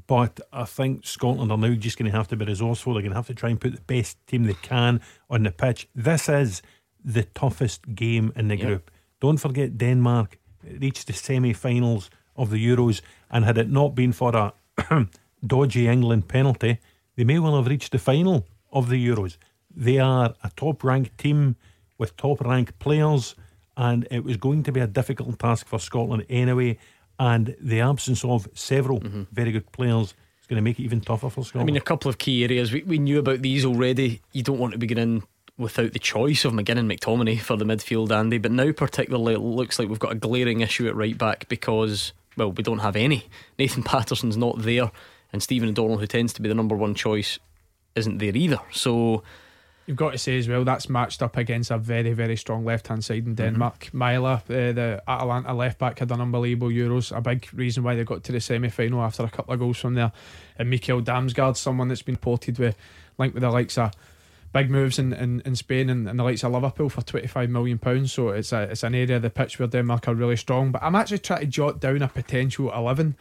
But I think Scotland are now just going to have to be resourceful. They're going to have to try and put the best team they can on the pitch. This is the toughest game in the yep. group. Don't forget Denmark reached the semi finals of the Euros, and had it not been for a (clears throat) dodgy England penalty, they may well have reached the final of the Euros. They are a top ranked team with top ranked players, and it was going to be a difficult task for Scotland anyway. And the absence of several mm-hmm. very good players is going to make it even tougher for Scotland. I mean, a couple of key areas. We, we knew about these already. You don't want to be getting without the choice of McGinn and McTominay for the midfield, Andy. But now, particularly, it looks like we've got a glaring issue at right back because, well, we don't have any. (laughs) Nathan Patterson's not there, and Stephen O'Donnell, who tends to be the number one choice, isn't there either. So You've got to say as well that's matched up against a very very strong left hand side in Denmark. mm uh, the Atalanta left back, had an unbelievable Euros. A big reason why they got to the semi final after a couple of goals from there. And Mikkel Damsgaard, someone that's been ported with linked with the likes of big moves in, in, in Spain and, and the likes of Liverpool for twenty five million pounds. So it's a it's an area of the pitch where Denmark are really strong. But I'm actually trying to jot down a potential eleven.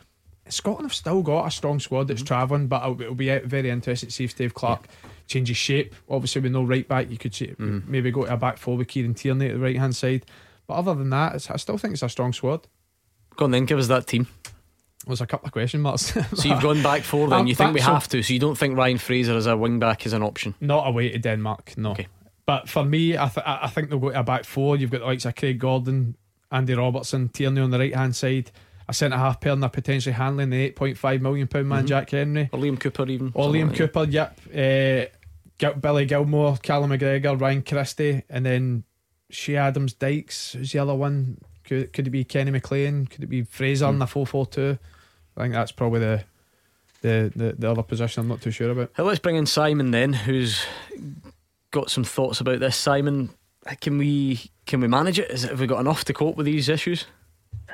Scotland have still got a strong squad that's mm-hmm. travelling, but it'll, it'll, be very interesting to see if Steve Clarke. Yeah changes shape. Obviously, with no right back, you could see, mm. maybe go to a back four with Kieran Tierney at the right hand side. But other than that, I still think it's a strong squad. Go on then, give us that team. There's a couple of question marks. (laughs) so you've gone back four then. You think we have to? So you don't think Ryan Fraser as a wing back is an option? Not away to Denmark, no. Okay. But for me, I, th- I think they'll go to a back four. You've got the likes of Craig Gordon, Andy Robertson, Tierney on the right hand side a centre half pair and they're potentially handling the £8.5 million man mm-hmm. Jack Hendry. Or Liam Cooper, even. Or Liam like Cooper, yep. Uh, Billy Gilmour, Callum McGregor, Ryan Christie, and then Che Adams Dykes. Who's the other one? Could, could it be Kenny McLean? Could it be Fraser mm. in the 4 4 2? I think that's probably the, the, the, the other position I'm not too sure about. Hey, let's bring in Simon then, who's got some thoughts about this. Simon, can we can we manage it? Is it have we got enough to cope with these issues?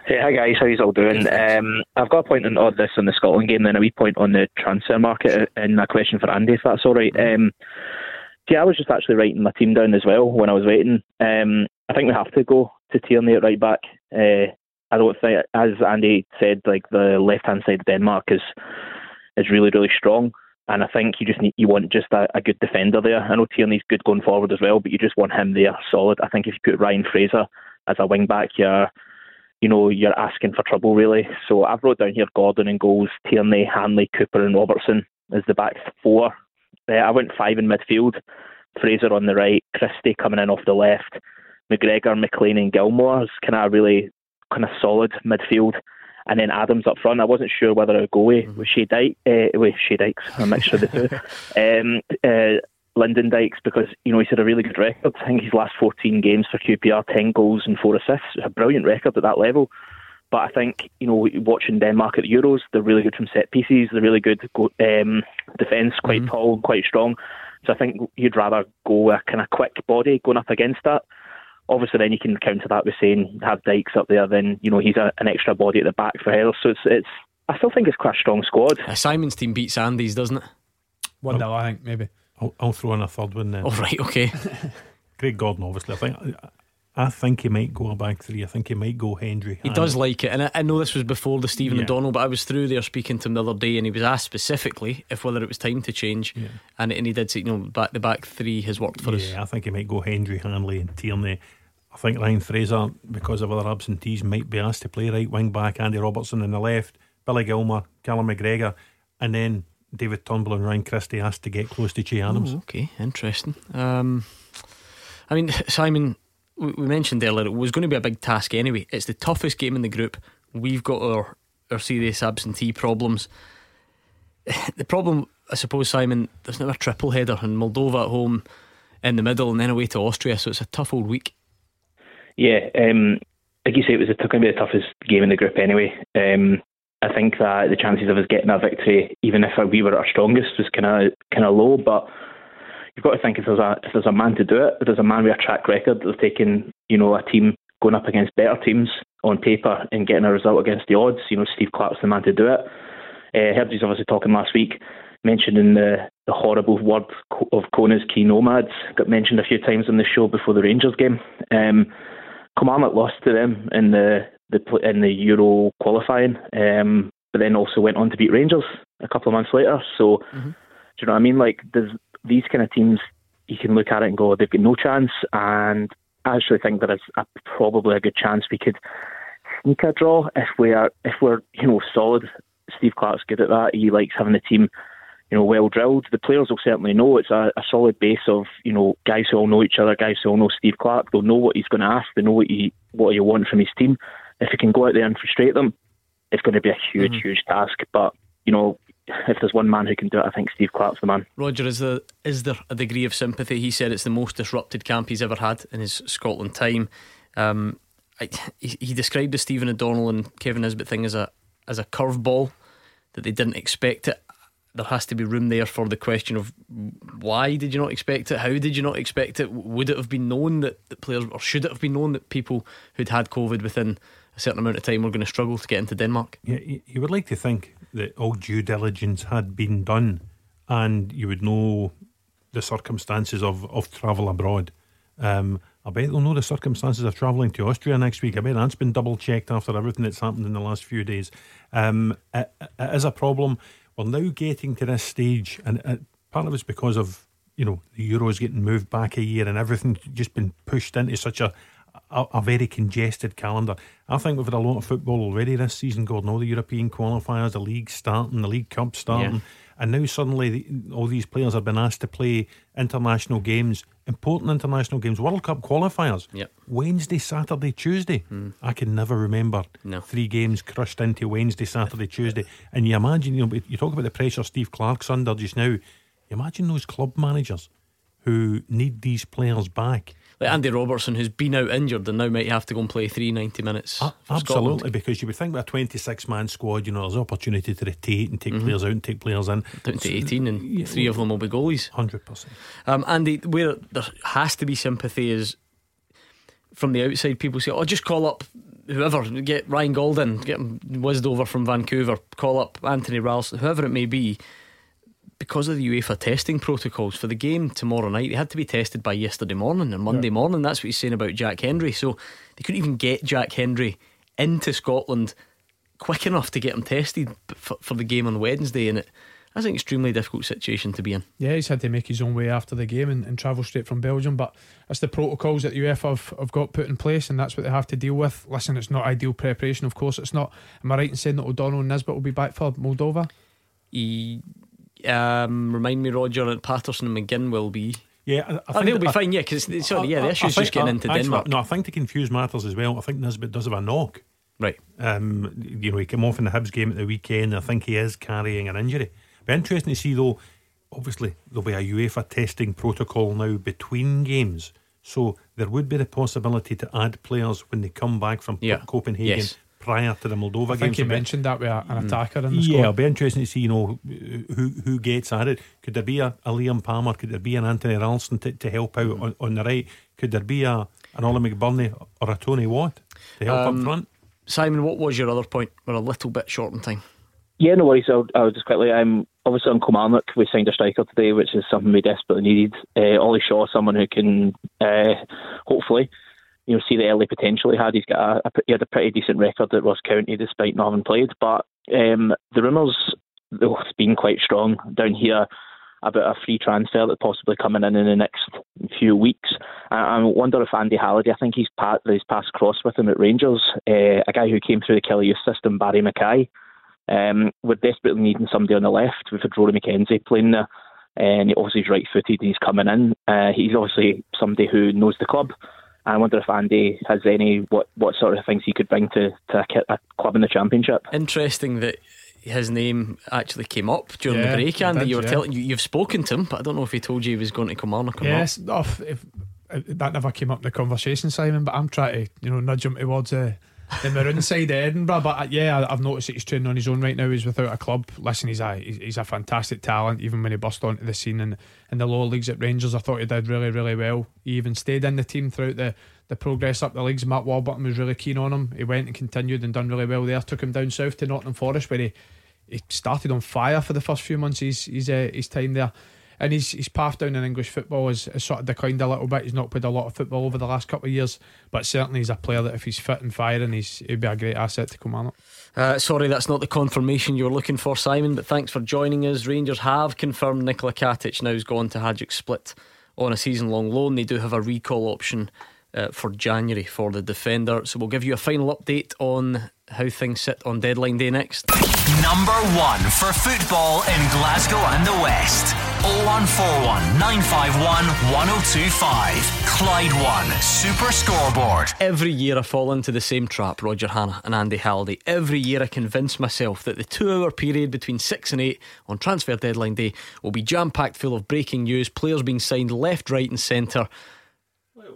Hey, hi guys, how you all doing? Um, I've got a point on this on the Scotland game, then a wee point on the transfer market, and a question for Andy, if that's all right. Um, yeah, I was just actually writing my team down as well when I was waiting. Um, I think we have to go to Tierney at right back. Uh, I don't think, as Andy said, like the left hand side of Denmark is is really really strong, and I think you just need you want just a, a good defender there. I know Tierney's good going forward as well, but you just want him there solid. I think if you put Ryan Fraser as a wing back, you're you know, you're asking for trouble really. So I've wrote down here Gordon and goals, Tierney, Hanley, Cooper and Robertson as the back four. Uh, I went five in midfield. Fraser on the right, Christie coming in off the left, McGregor, McLean and Gilmour is kind of really kind of solid midfield. And then Adams up front. I wasn't sure whether I'd go with, mm-hmm. with Che Dyke, uh, with Che Dykes, a mixture of the two. Um, uh, Lyndon Dykes because you know he's had a really good record. I think his last 14 games for QPR, 10 goals and four assists, a brilliant record at that level. But I think you know watching Denmark at the Euros, they're really good from set pieces. They're really good um, defence, quite mm-hmm. tall, quite strong. So I think you'd rather go a kind of quick body going up against that. Obviously, then you can counter that with saying have Dykes up there. Then you know he's a, an extra body at the back for Hell. So it's it's. I still think it's quite a strong squad. Uh, Simon's team beats Andy's, doesn't it? One 0 I think maybe. I'll, I'll throw in a third one then. (laughs) All oh, right, okay. (laughs) Craig Gordon, obviously. I think I think he might go a back three. I think he might go Hendry. He does like it, and I, I, know this was before the Stephen yeah. O'Donnell, but I was through there speaking to him the other day, and he was asked specifically if whether it was time to change, yeah. and and he did say, you know, back the back three has worked for yeah, us. Yeah, I think he might go Hendry, Hanley, and Tierney. I think Ryan Fraser, because of other absentees, might be asked to play right wing back. Andy Robertson in the left, Billy Gilmour, Callum McGregor, and then David Turnbull and Ryan Christie asked to get close to Che Adams. Oh, okay, interesting. Um, I mean, (laughs) Simon, we mentioned earlier it was going to be a big task anyway. It's the toughest game in the group. We've got our our serious absentee problems. (laughs) The problem, I suppose, Simon, there's now a triple header in Moldova at home in the middle and then away to Austria, so it's a tough old week. Yeah, um, like you say, it was going to be the toughest game in the group anyway. Um, I think that the chances of us getting a victory, even if we were at our strongest, was kind of kind of low. But you've got to think if there's a if there's a man to do it, if there's a man with a track record of taking you know a team going up against better teams on paper and getting a result against the odds, you know Steve Clarke's the man to do it. Uh, heard he's obviously talking last week, mentioning the the horrible word of Connah's Quay Nomads. Got mentioned a few times on the show before the Rangers game. Um, Kilmarnock lost to them in the, the in the Euro qualifying, um, but then also went on to beat Rangers a couple of months later. So, mm-hmm. do you know what I mean? Like, there's these kind of teams you can look at it and go, they've got no chance. And I actually think there is a, probably a good chance we could sneak a draw if we are if we're you know solid. Steve Clarke's good at that. He likes having the team you know, well drilled. The players will certainly know it's a, a, solid base of, you know, guys who all know each other, guys who all know Steve Clarke. They'll know what he's going to ask. They know what he what he wants from his team. If he can go out there and frustrate them, it's going to be a huge, mm-hmm. huge task. But you know, if there's one man who can do it, I think Steve Clarke's the man. Roger, is there is there a degree of sympathy? He said it's the most disrupted camp he's ever had in his Scotland time. Um, I, he, he described the Stephen O'Donnell and Kevin Nisbet thing as a as a curveball that they didn't expect it there has to be room there for the question of why did you not expect it? How did you not expect it? Would it have been known that, that players, or should it have been known that people who'd had COVID within a certain amount of time were going to struggle to get into Denmark? Yeah, you would like to think that all due diligence had been done and you would know the circumstances of, of travel abroad. Um, I bet they'll know the circumstances of travelling to Austria next week. I bet that's been double checked after everything that's happened in the last few days. Um, it, it is a problem we're now getting to this stage, and uh, part of it's because of you know the Euros getting moved back a year and everything just been pushed into such a, a, a very congested calendar. I think we've had a lot of football already this season, Gordon. All the European qualifiers, the league starting, the League Cup starting. Yeah. And now suddenly all these players have been asked to play international games, important international games, World Cup qualifiers. Yep. Wednesday, Saturday, Tuesday. Mm. I can never remember no. three games crushed into Wednesday, Saturday, Tuesday. And you imagine, you know, you talk about the pressure Steve Clarke's under just now. You imagine those club managers who need these players back like Andy Robertson, who's been out injured and now might have to go and play three ninety minutes. Uh, absolutely, Scotland. because you would think with a 26 man squad, you know, there's opportunity to rotate and take mm-hmm. players out and take players in. Down to 18, and yeah, three of them will be goalies. 100%. Um, Andy, where there has to be sympathy is from the outside, people say, oh, just call up whoever, get Ryan Gaulden, get him whizzed over from Vancouver, call up Anthony Ralston, whoever it may be because of the UEFA testing protocols for the game tomorrow night, they had to be tested by yesterday morning or Monday yeah. morning. That's what he's saying about Jack Hendry. So they couldn't even get Jack Hendry into Scotland quick enough to get him tested for, for the game on Wednesday. And it, that's an extremely difficult situation to be in. Yeah, he's had to make his own way after the game and, and travel straight from Belgium. But that's the protocols that the UEFA have, have got put in place, and that's what they have to deal with. Listen, it's not ideal preparation, of course. It's not. Am I right in saying that O'Donnell and Nisbet will be back for Moldova? He um, remind me, Roger, that Patterson and McGinn will be. Yeah, I, I oh, they'll be fine. Yeah, because sorry, yeah, the issue is just getting into actually, Denmark. No, I think to confuse matters as well. I think Nisbet does have a knock. Right. Um, you know, he came off in the Hibs game at the weekend. I think he is carrying an injury. Be interesting to see though. Obviously, there'll be a UEFA testing protocol now between games. So there would be the possibility to add players when they come back from yeah. Copenhagen yes prior to the Moldova I game. think you mentioned that with an mm. attacker in the squad. Yeah, it'll be interesting to see, you know, who who gets added. Could there be a, a Liam Palmer? Could there be an Anthony Ralston to, to help out mm. on, on the right? Could there be a an Oli McBurnie or a Tony Watt to help um, up front? Simon, what was your other point? We're a little bit short on time. Yeah, no worries. I'll, I'll just quickly. I'm obviously on Kilmarnock. We signed a striker today, which is something we desperately needed. Uh, Ollie Shaw, someone who can uh, hopefully you know, see the early potential he had. He's got a, a he had a pretty decent record at Ross County despite not having played. But um, the rumours, though, it's been quite strong down here about a free transfer that possibly coming in in the next few weeks. I, I wonder if Andy Halliday, I think he's pat, he's passed cross with him at Rangers, uh, a guy who came through the Killie youth system, Barrie McKay. Um, we're desperately needing somebody on the left. We've had Rory McKenzie playing there, and obviously he's right footed. And he's coming in. Uh, he's obviously somebody who knows the club. I wonder if Andy has any what what sort of things he could bring to, to a, a club in the championship. Interesting that his name actually came up during Yeah, the break, it Andy. did, you were yeah. telling you you've spoken to him, but I don't know if he told you he was going to come on or Yes, oh, if, if, that never came up in the conversation, Simon. But I'm trying to, you know, nudge him towards uh, the maroon side of Edinburgh. But uh, yeah, I- I've noticed that he's training on his own right now. He's without a club. Listen, he's a he's, he's a fantastic talent. Even when he burst onto the scene in, in the lower leagues at Rangers, I thought he did really, really well. He even stayed in the team throughout the. The progress up the leagues, Mark Warburton was really keen on him. He went and continued and done really well there. Took him down south to Nottingham Forest, where he, he started on fire for the first few months. He's he's uh, his time there, and his his path down in English football has, has sort of declined a little bit. He's not played a lot of football over the last couple of years, but certainly he's a player that if he's fit and firing, he's he'd be a great asset to Kilmarnock. Uh, sorry, that's not the confirmation you were looking for, Simon, but thanks for joining us. Rangers have confirmed Nikola Katic now's gone to Hajduk Split on a season long loan. They do have a recall option uh, for January for the defender. So we'll give you a final update on how things sit on deadline day next. Number one for football in Glasgow and the West. 0141 951 1025. Clyde One Super Scoreboard. Every year I fall into the same trap, Roger Hannah and Andy Halliday. Every year I convince myself that the two hour period between 6 and 8 on transfer deadline day will be jam packed full of breaking news, players being signed left, right, and centre.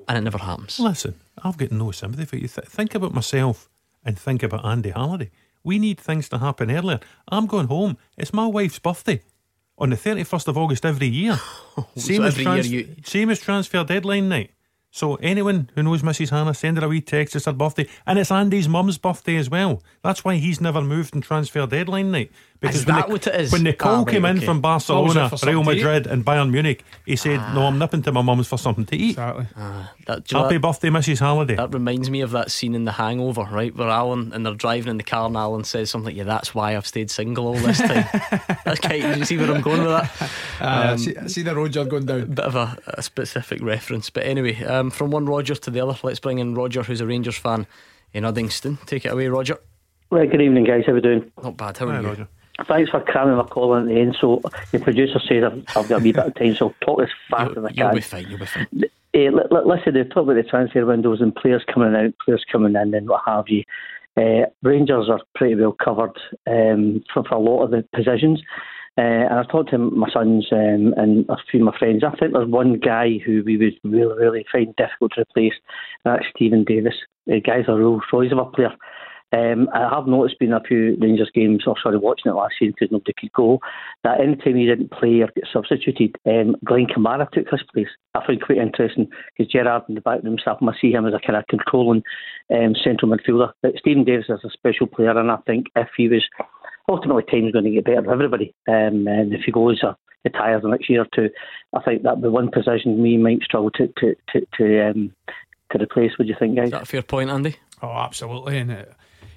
And it never happens. Listen, I've got no sympathy for you. Th- think about myself and think about Andy Halliday. We need things to happen earlier. I'm going home. It's my wife's birthday on the 31st of August every year. (laughs) So every year you- same as transfer deadline night. So anyone who knows Mrs. Hannah, send her a wee text. It's her birthday, and it's Andy's mum's birthday as well. That's why he's never moved in transfer deadline night. Is when that the, what it is? When the call Ah, right, came in okay. from What was it Barcelona, Real? Madrid, and Bayern Munich, he said, "No, I'm nipping to my mum's for something to eat." Exactly. That, do Happy that- birthday, Mrs. Halliday. That reminds me of that scene in The Hangover, right? Where Alan and they're driving in the car, and Alan says something like, "Yeah, that's why I've stayed single all this time." (laughs) that's kind. Did you see where I'm going with that? (laughs) Uh, Um, see, see the road you're going down. bit of a, a specific reference, but anyway, um, from one Roger to the other, let's bring in Roger, who's a Rangers fan in Uddingston. Take it away, Roger. Well, good evening, guys. How are we doing? Not bad. How are you? Thanks for cramming my call in at the end. So, the producer says I've, I've got a wee bit of time, so I'll talk as fast as I can. You'll be fine. You'll be fine. Li- listen, they've talked about the transfer windows and players coming out, players coming in, and what have you. Uh, Rangers are pretty well covered um, for, for a lot of the positions. Uh, and I've talked to my sons um, and a few of my friends. I think there's one guy who we would really, really find difficult to replace, and that's Stephen Davis. The guy's a Rolls Royce of a player. Um, I have noticed being a few Rangers games, or sorry, watching it last season because nobody could go, that any time he didn't play or get substituted, um, Glenn Kamara took his place. I find quite interesting because Gerrard in the back of himself, I see him as a kind of controlling um, central midfielder. But Stephen Davis is a special player, and I think if he was ultimately, time's going to get better for everybody. Um, and if he goes or retires the next year or two, I think that the one position we might struggle to to to to, um, to replace. Would you think, guys? Is that a fair point, Andy? Oh, absolutely. And uh,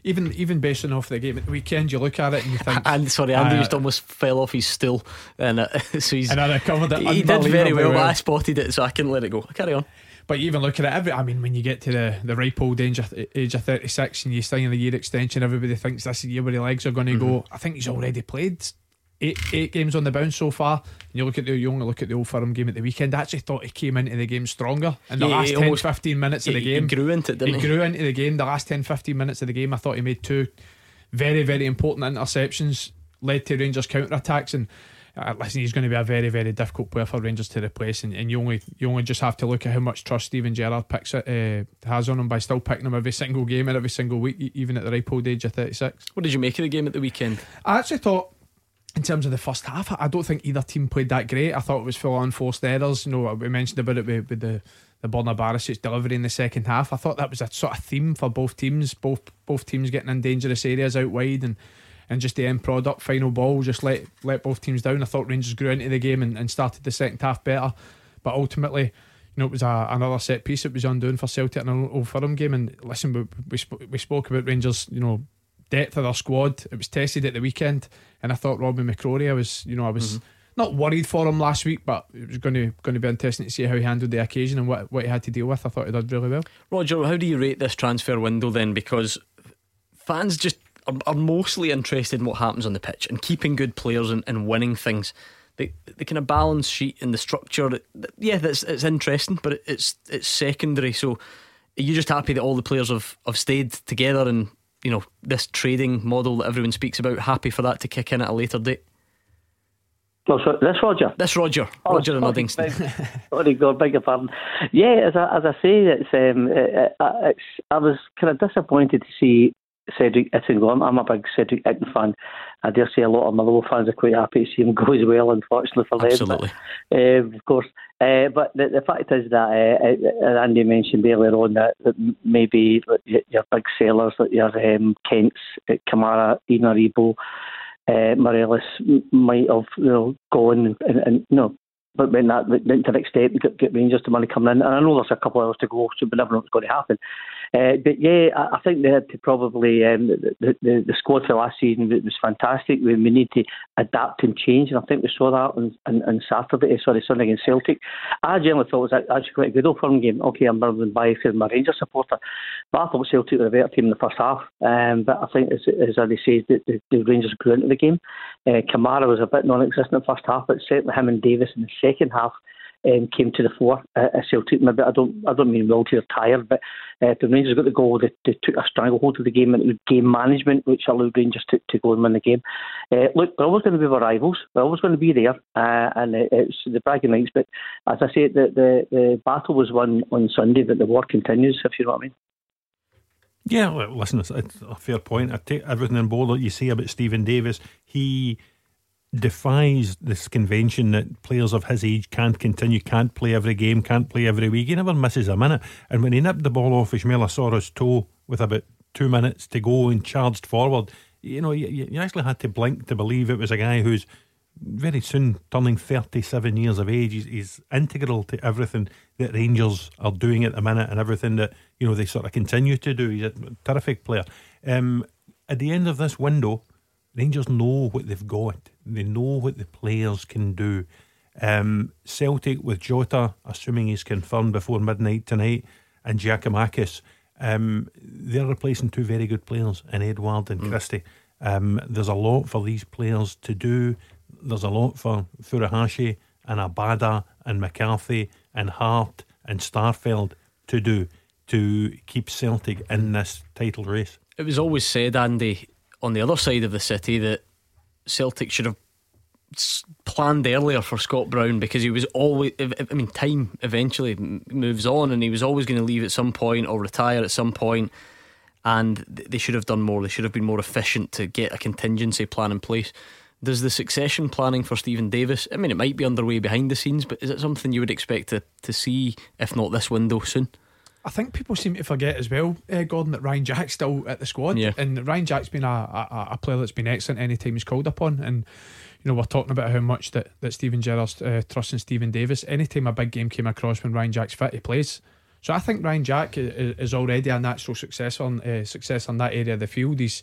even even based on off the game at the weekend, you look at it and you think. (laughs) And sorry, Andy uh, just almost fell off his stool, and uh, (laughs) so he's And I recovered it He did very unbelievably well, but. I spotted it, so I couldn't let it go. Carry on. But you even look at it, every, I mean, when you get to the, the ripe old age of, age of 36 and you sign a year extension, everybody thinks this is the year where the legs are going to go. I think he's already played eight, eight games on the bounce so far. And you look at the you only look at the old firm game at the weekend. I actually thought he came into the game stronger in the Yeah, last 10 almost- 15 minutes of the he- he game. grew into it, didn't he? grew into the game. The last 10 15 minutes of the game, I thought he made two very, very important interceptions, led to Rangers counter attacks. And uh, listen, he's going to be a very, very difficult player for Rangers to replace. And, and you only you only just have to look at how much trust Steven Gerrard picks it, uh, has on him by still picking him every single game and every single week, even at the ripe old age of 36. What did you make of the game at the weekend? I actually thought, in terms of the first half, I- don't think either team played that great. I thought it was full on forced errors. You know, we mentioned about it with, with the the Borna Barisic delivery in the second half. I thought that was a sort of theme for both teams. Both both teams getting in dangerous areas out wide and. And just the end product, final ball, just let let both teams down. I thought Rangers grew into the game and, and started the second half better, but ultimately, you know, it was a, another set piece. It was undoing for Celtic in an Old Firm game. And listen, we we, sp- we spoke about Rangers, you know, depth of their squad. It was tested at the weekend, and I thought Robby McCrorie. I was, you know, I was mm-hmm. not worried for him last week, but it was going to going to be interesting to see how he handled the occasion and what, what he had to deal with. I thought he did really well. Roger, how do you rate this transfer window then? Because fans just are, are mostly interested in what happens on the pitch and keeping good players and, and winning things. The, the kind of balance sheet and the structure, yeah, that's it's interesting, but it's it's secondary. So, are you just happy that all the players have, have stayed together and you know this trading model that everyone speaks about? Happy for that to kick in at a later date. No, so this Roger. This Roger. Oh, Roger and Uddingston. (laughs) Sorry, God, beg your pardon. Yeah, as I, as I say, it's um, it, it's I was kind of disappointed to see Cedric Itten go. I'm, I'm a big Cedric Itten fan. I dare say a lot of Motherwell fans are quite happy to see him go as well. Unfortunately for them, Absolutely. But, uh, of course. Uh, but the, the fact is that uh, Andy mentioned earlier on that, that maybe your big sellers, like your um, Kents, Kamara, Ina Rebo uh, Morelos might have you know gone and, and you know but when that went to an extent, get, get Rangers the money coming in. And I know there's a couple of hours to go, so we never know what's going to happen. Uh, but yeah, I, I, think they had to probably um, the, the, the squad for last season was fantastic. We, we need to adapt and change, and I think we saw that on, on, on Saturday. Sorry, Sunday against Celtic. I generally thought it was actually quite a good old firm game. Okay, I'm than biased for my Rangers supporter, but I thought Celtic were a better team in the first half. Um, but I think, as, as Eddie says, the, the, the Rangers grew into the game. Uh, Kamara was a bit non-existent in the first half, but certainly him and Davis in the second half um, came to the fore uh, Celtic. Maybe I don't I don't mean Wiltie or tired, but uh, the Rangers got the goal. They, they took a stranglehold of the game and it was game management which allowed Rangers to, to go and win the game. Uh, look, they're always going to be our rivals. They're always going to be there, uh, and it's the bragging rights. But as I say, the, the the battle was won on Sunday, but the war continues. If you know what I mean. Yeah, listen, it's a fair point. I take everything on board that you say about Stephen Davis. He defies this convention that players of his age can't continue, can't play every game, can't play every week. He never misses a minute. And when he nipped the ball off Ismaila Soro's toe with about two minutes to go and charged forward, you know, you, you actually had to blink to believe it was a guy who's very soon turning 37 years of age. He's, he's, integral to everything that Rangers are doing at the minute and everything that, you know, they sort of continue to do. He's a terrific player. Um, at the end of this window, Rangers know what they've got. They know what the players can do. Um, Celtic with Jota, assuming he's confirmed before midnight tonight, and Giakoumakis, um, they're replacing two very good players in Edouard and mm. Christie. Um, there's a lot for these players to do. There's a lot for Furuhashi and Abada and McCarthy and Hart and Starfelt to do to keep Celtic in this title race. It was always said, Andy, on the other side of the city that Celtic should have planned earlier for Scott Brown because he was always I mean time eventually moves on and he was always going to leave at some point or retire at some point. point and they should have done more they should have been more efficient to get a contingency plan in place does the succession planning for Steven Davis I mean it might be underway behind the scenes but is it something you would expect to, to see if not this window soon I think people seem to forget as well, uh, Gordon, that Ryan Jack's still at the squad. Yeah. And Ryan Jack's been a, a, a player that's been excellent any time he's called upon. And, you know, we're talking about how much that, that Steven Gerrard's uh, trusting Steven Davis. Anytime a big game came across when Ryan Jack's fit, he plays. So I think Ryan Jack is, is already a natural successor, uh, success on that area of the field. He's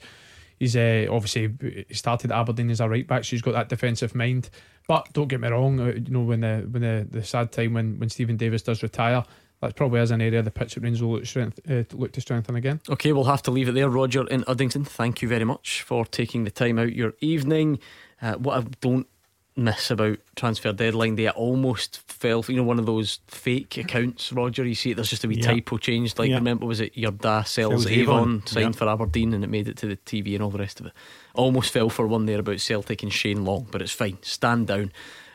he's uh, obviously he started Aberdeen as a right back, so he's got that defensive mind. But don't get me wrong, you know when the when the, the sad time when when Steven Davis does retire, that probably is an area the pitch that Rangers will look, strength, uh, look to strengthen again. Okay, we'll have to leave it there. Roger in Uddingston, thank you very much for taking the time out your evening. Uh, what I don't miss about transfer deadline day, I almost fell for you know one of those fake accounts. Roger, you see it. There's just a wee yeah. typo changed. Like yeah. remember, was it your da sells Avon, Avon signed yeah. for Aberdeen, and it made it to the TV and all the rest of it. Almost fell for one there about Celtic and Shane Long, but it's fine. Stand down.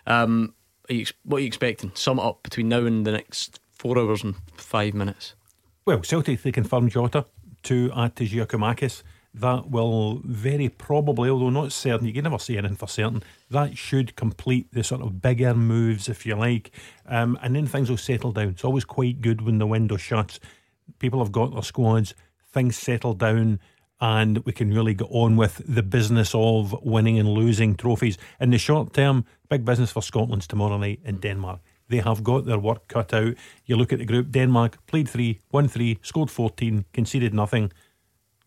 Um, are you, what are you expecting? Sum it up between now and the next four hours and five minutes. Well, Celtic, they confirmed Jota to add to Giakoumakis. That will very probably, although not certain, you can never say anything for certain, that should complete the sort of bigger moves, if you like. Um, and then things will settle down. It's always quite good when the window shuts. People have got their squads, things settle down, and we can really get on with the business of winning and losing trophies. In the short term, big business for Scotland's tomorrow night in Denmark. They have got their work cut out. You look at the group Denmark played three, won three, scored 14, conceded nothing.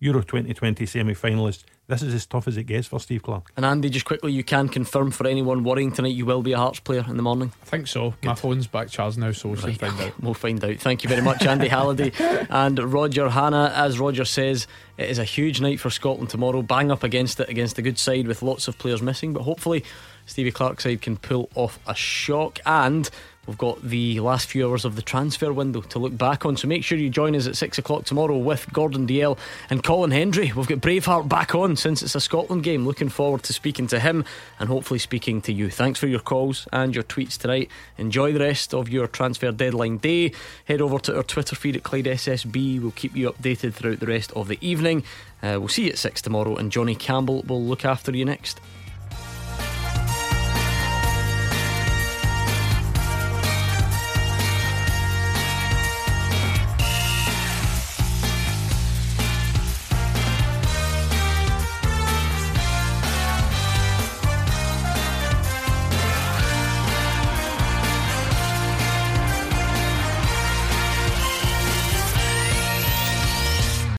Euro 2020 semi finalists. this is as tough as it gets for Steve Clarke. And Andy, just quickly, you can confirm for anyone worrying tonight, you will be a Hearts player in the morning. I think so. My phone's back charged now, so we'll Right. find out. (laughs) We'll find out. Thank you very much, Andy (laughs) Halliday and Roger Hannah. As Roger says, it is a huge night for Scotland tomorrow. Bang up against it, against a good side with lots of players missing, but hopefully Stevie Clarke's side can pull off a shock. And we've got the last few hours of the transfer window to look back on. So make sure you join us at six o'clock tomorrow with Gordon Dalziel and Colin Hendry. We've got Braveheart back on since it's a Scotland game. Looking forward to speaking to him and hopefully speaking to you. Thanks for your calls and your tweets tonight. Enjoy the rest of your transfer deadline day. Head over to our Twitter feed at Clyde SSB. We'll keep you updated throughout the rest of the evening. Uh, we'll see you at six tomorrow, and Johnny Campbell will look after you next.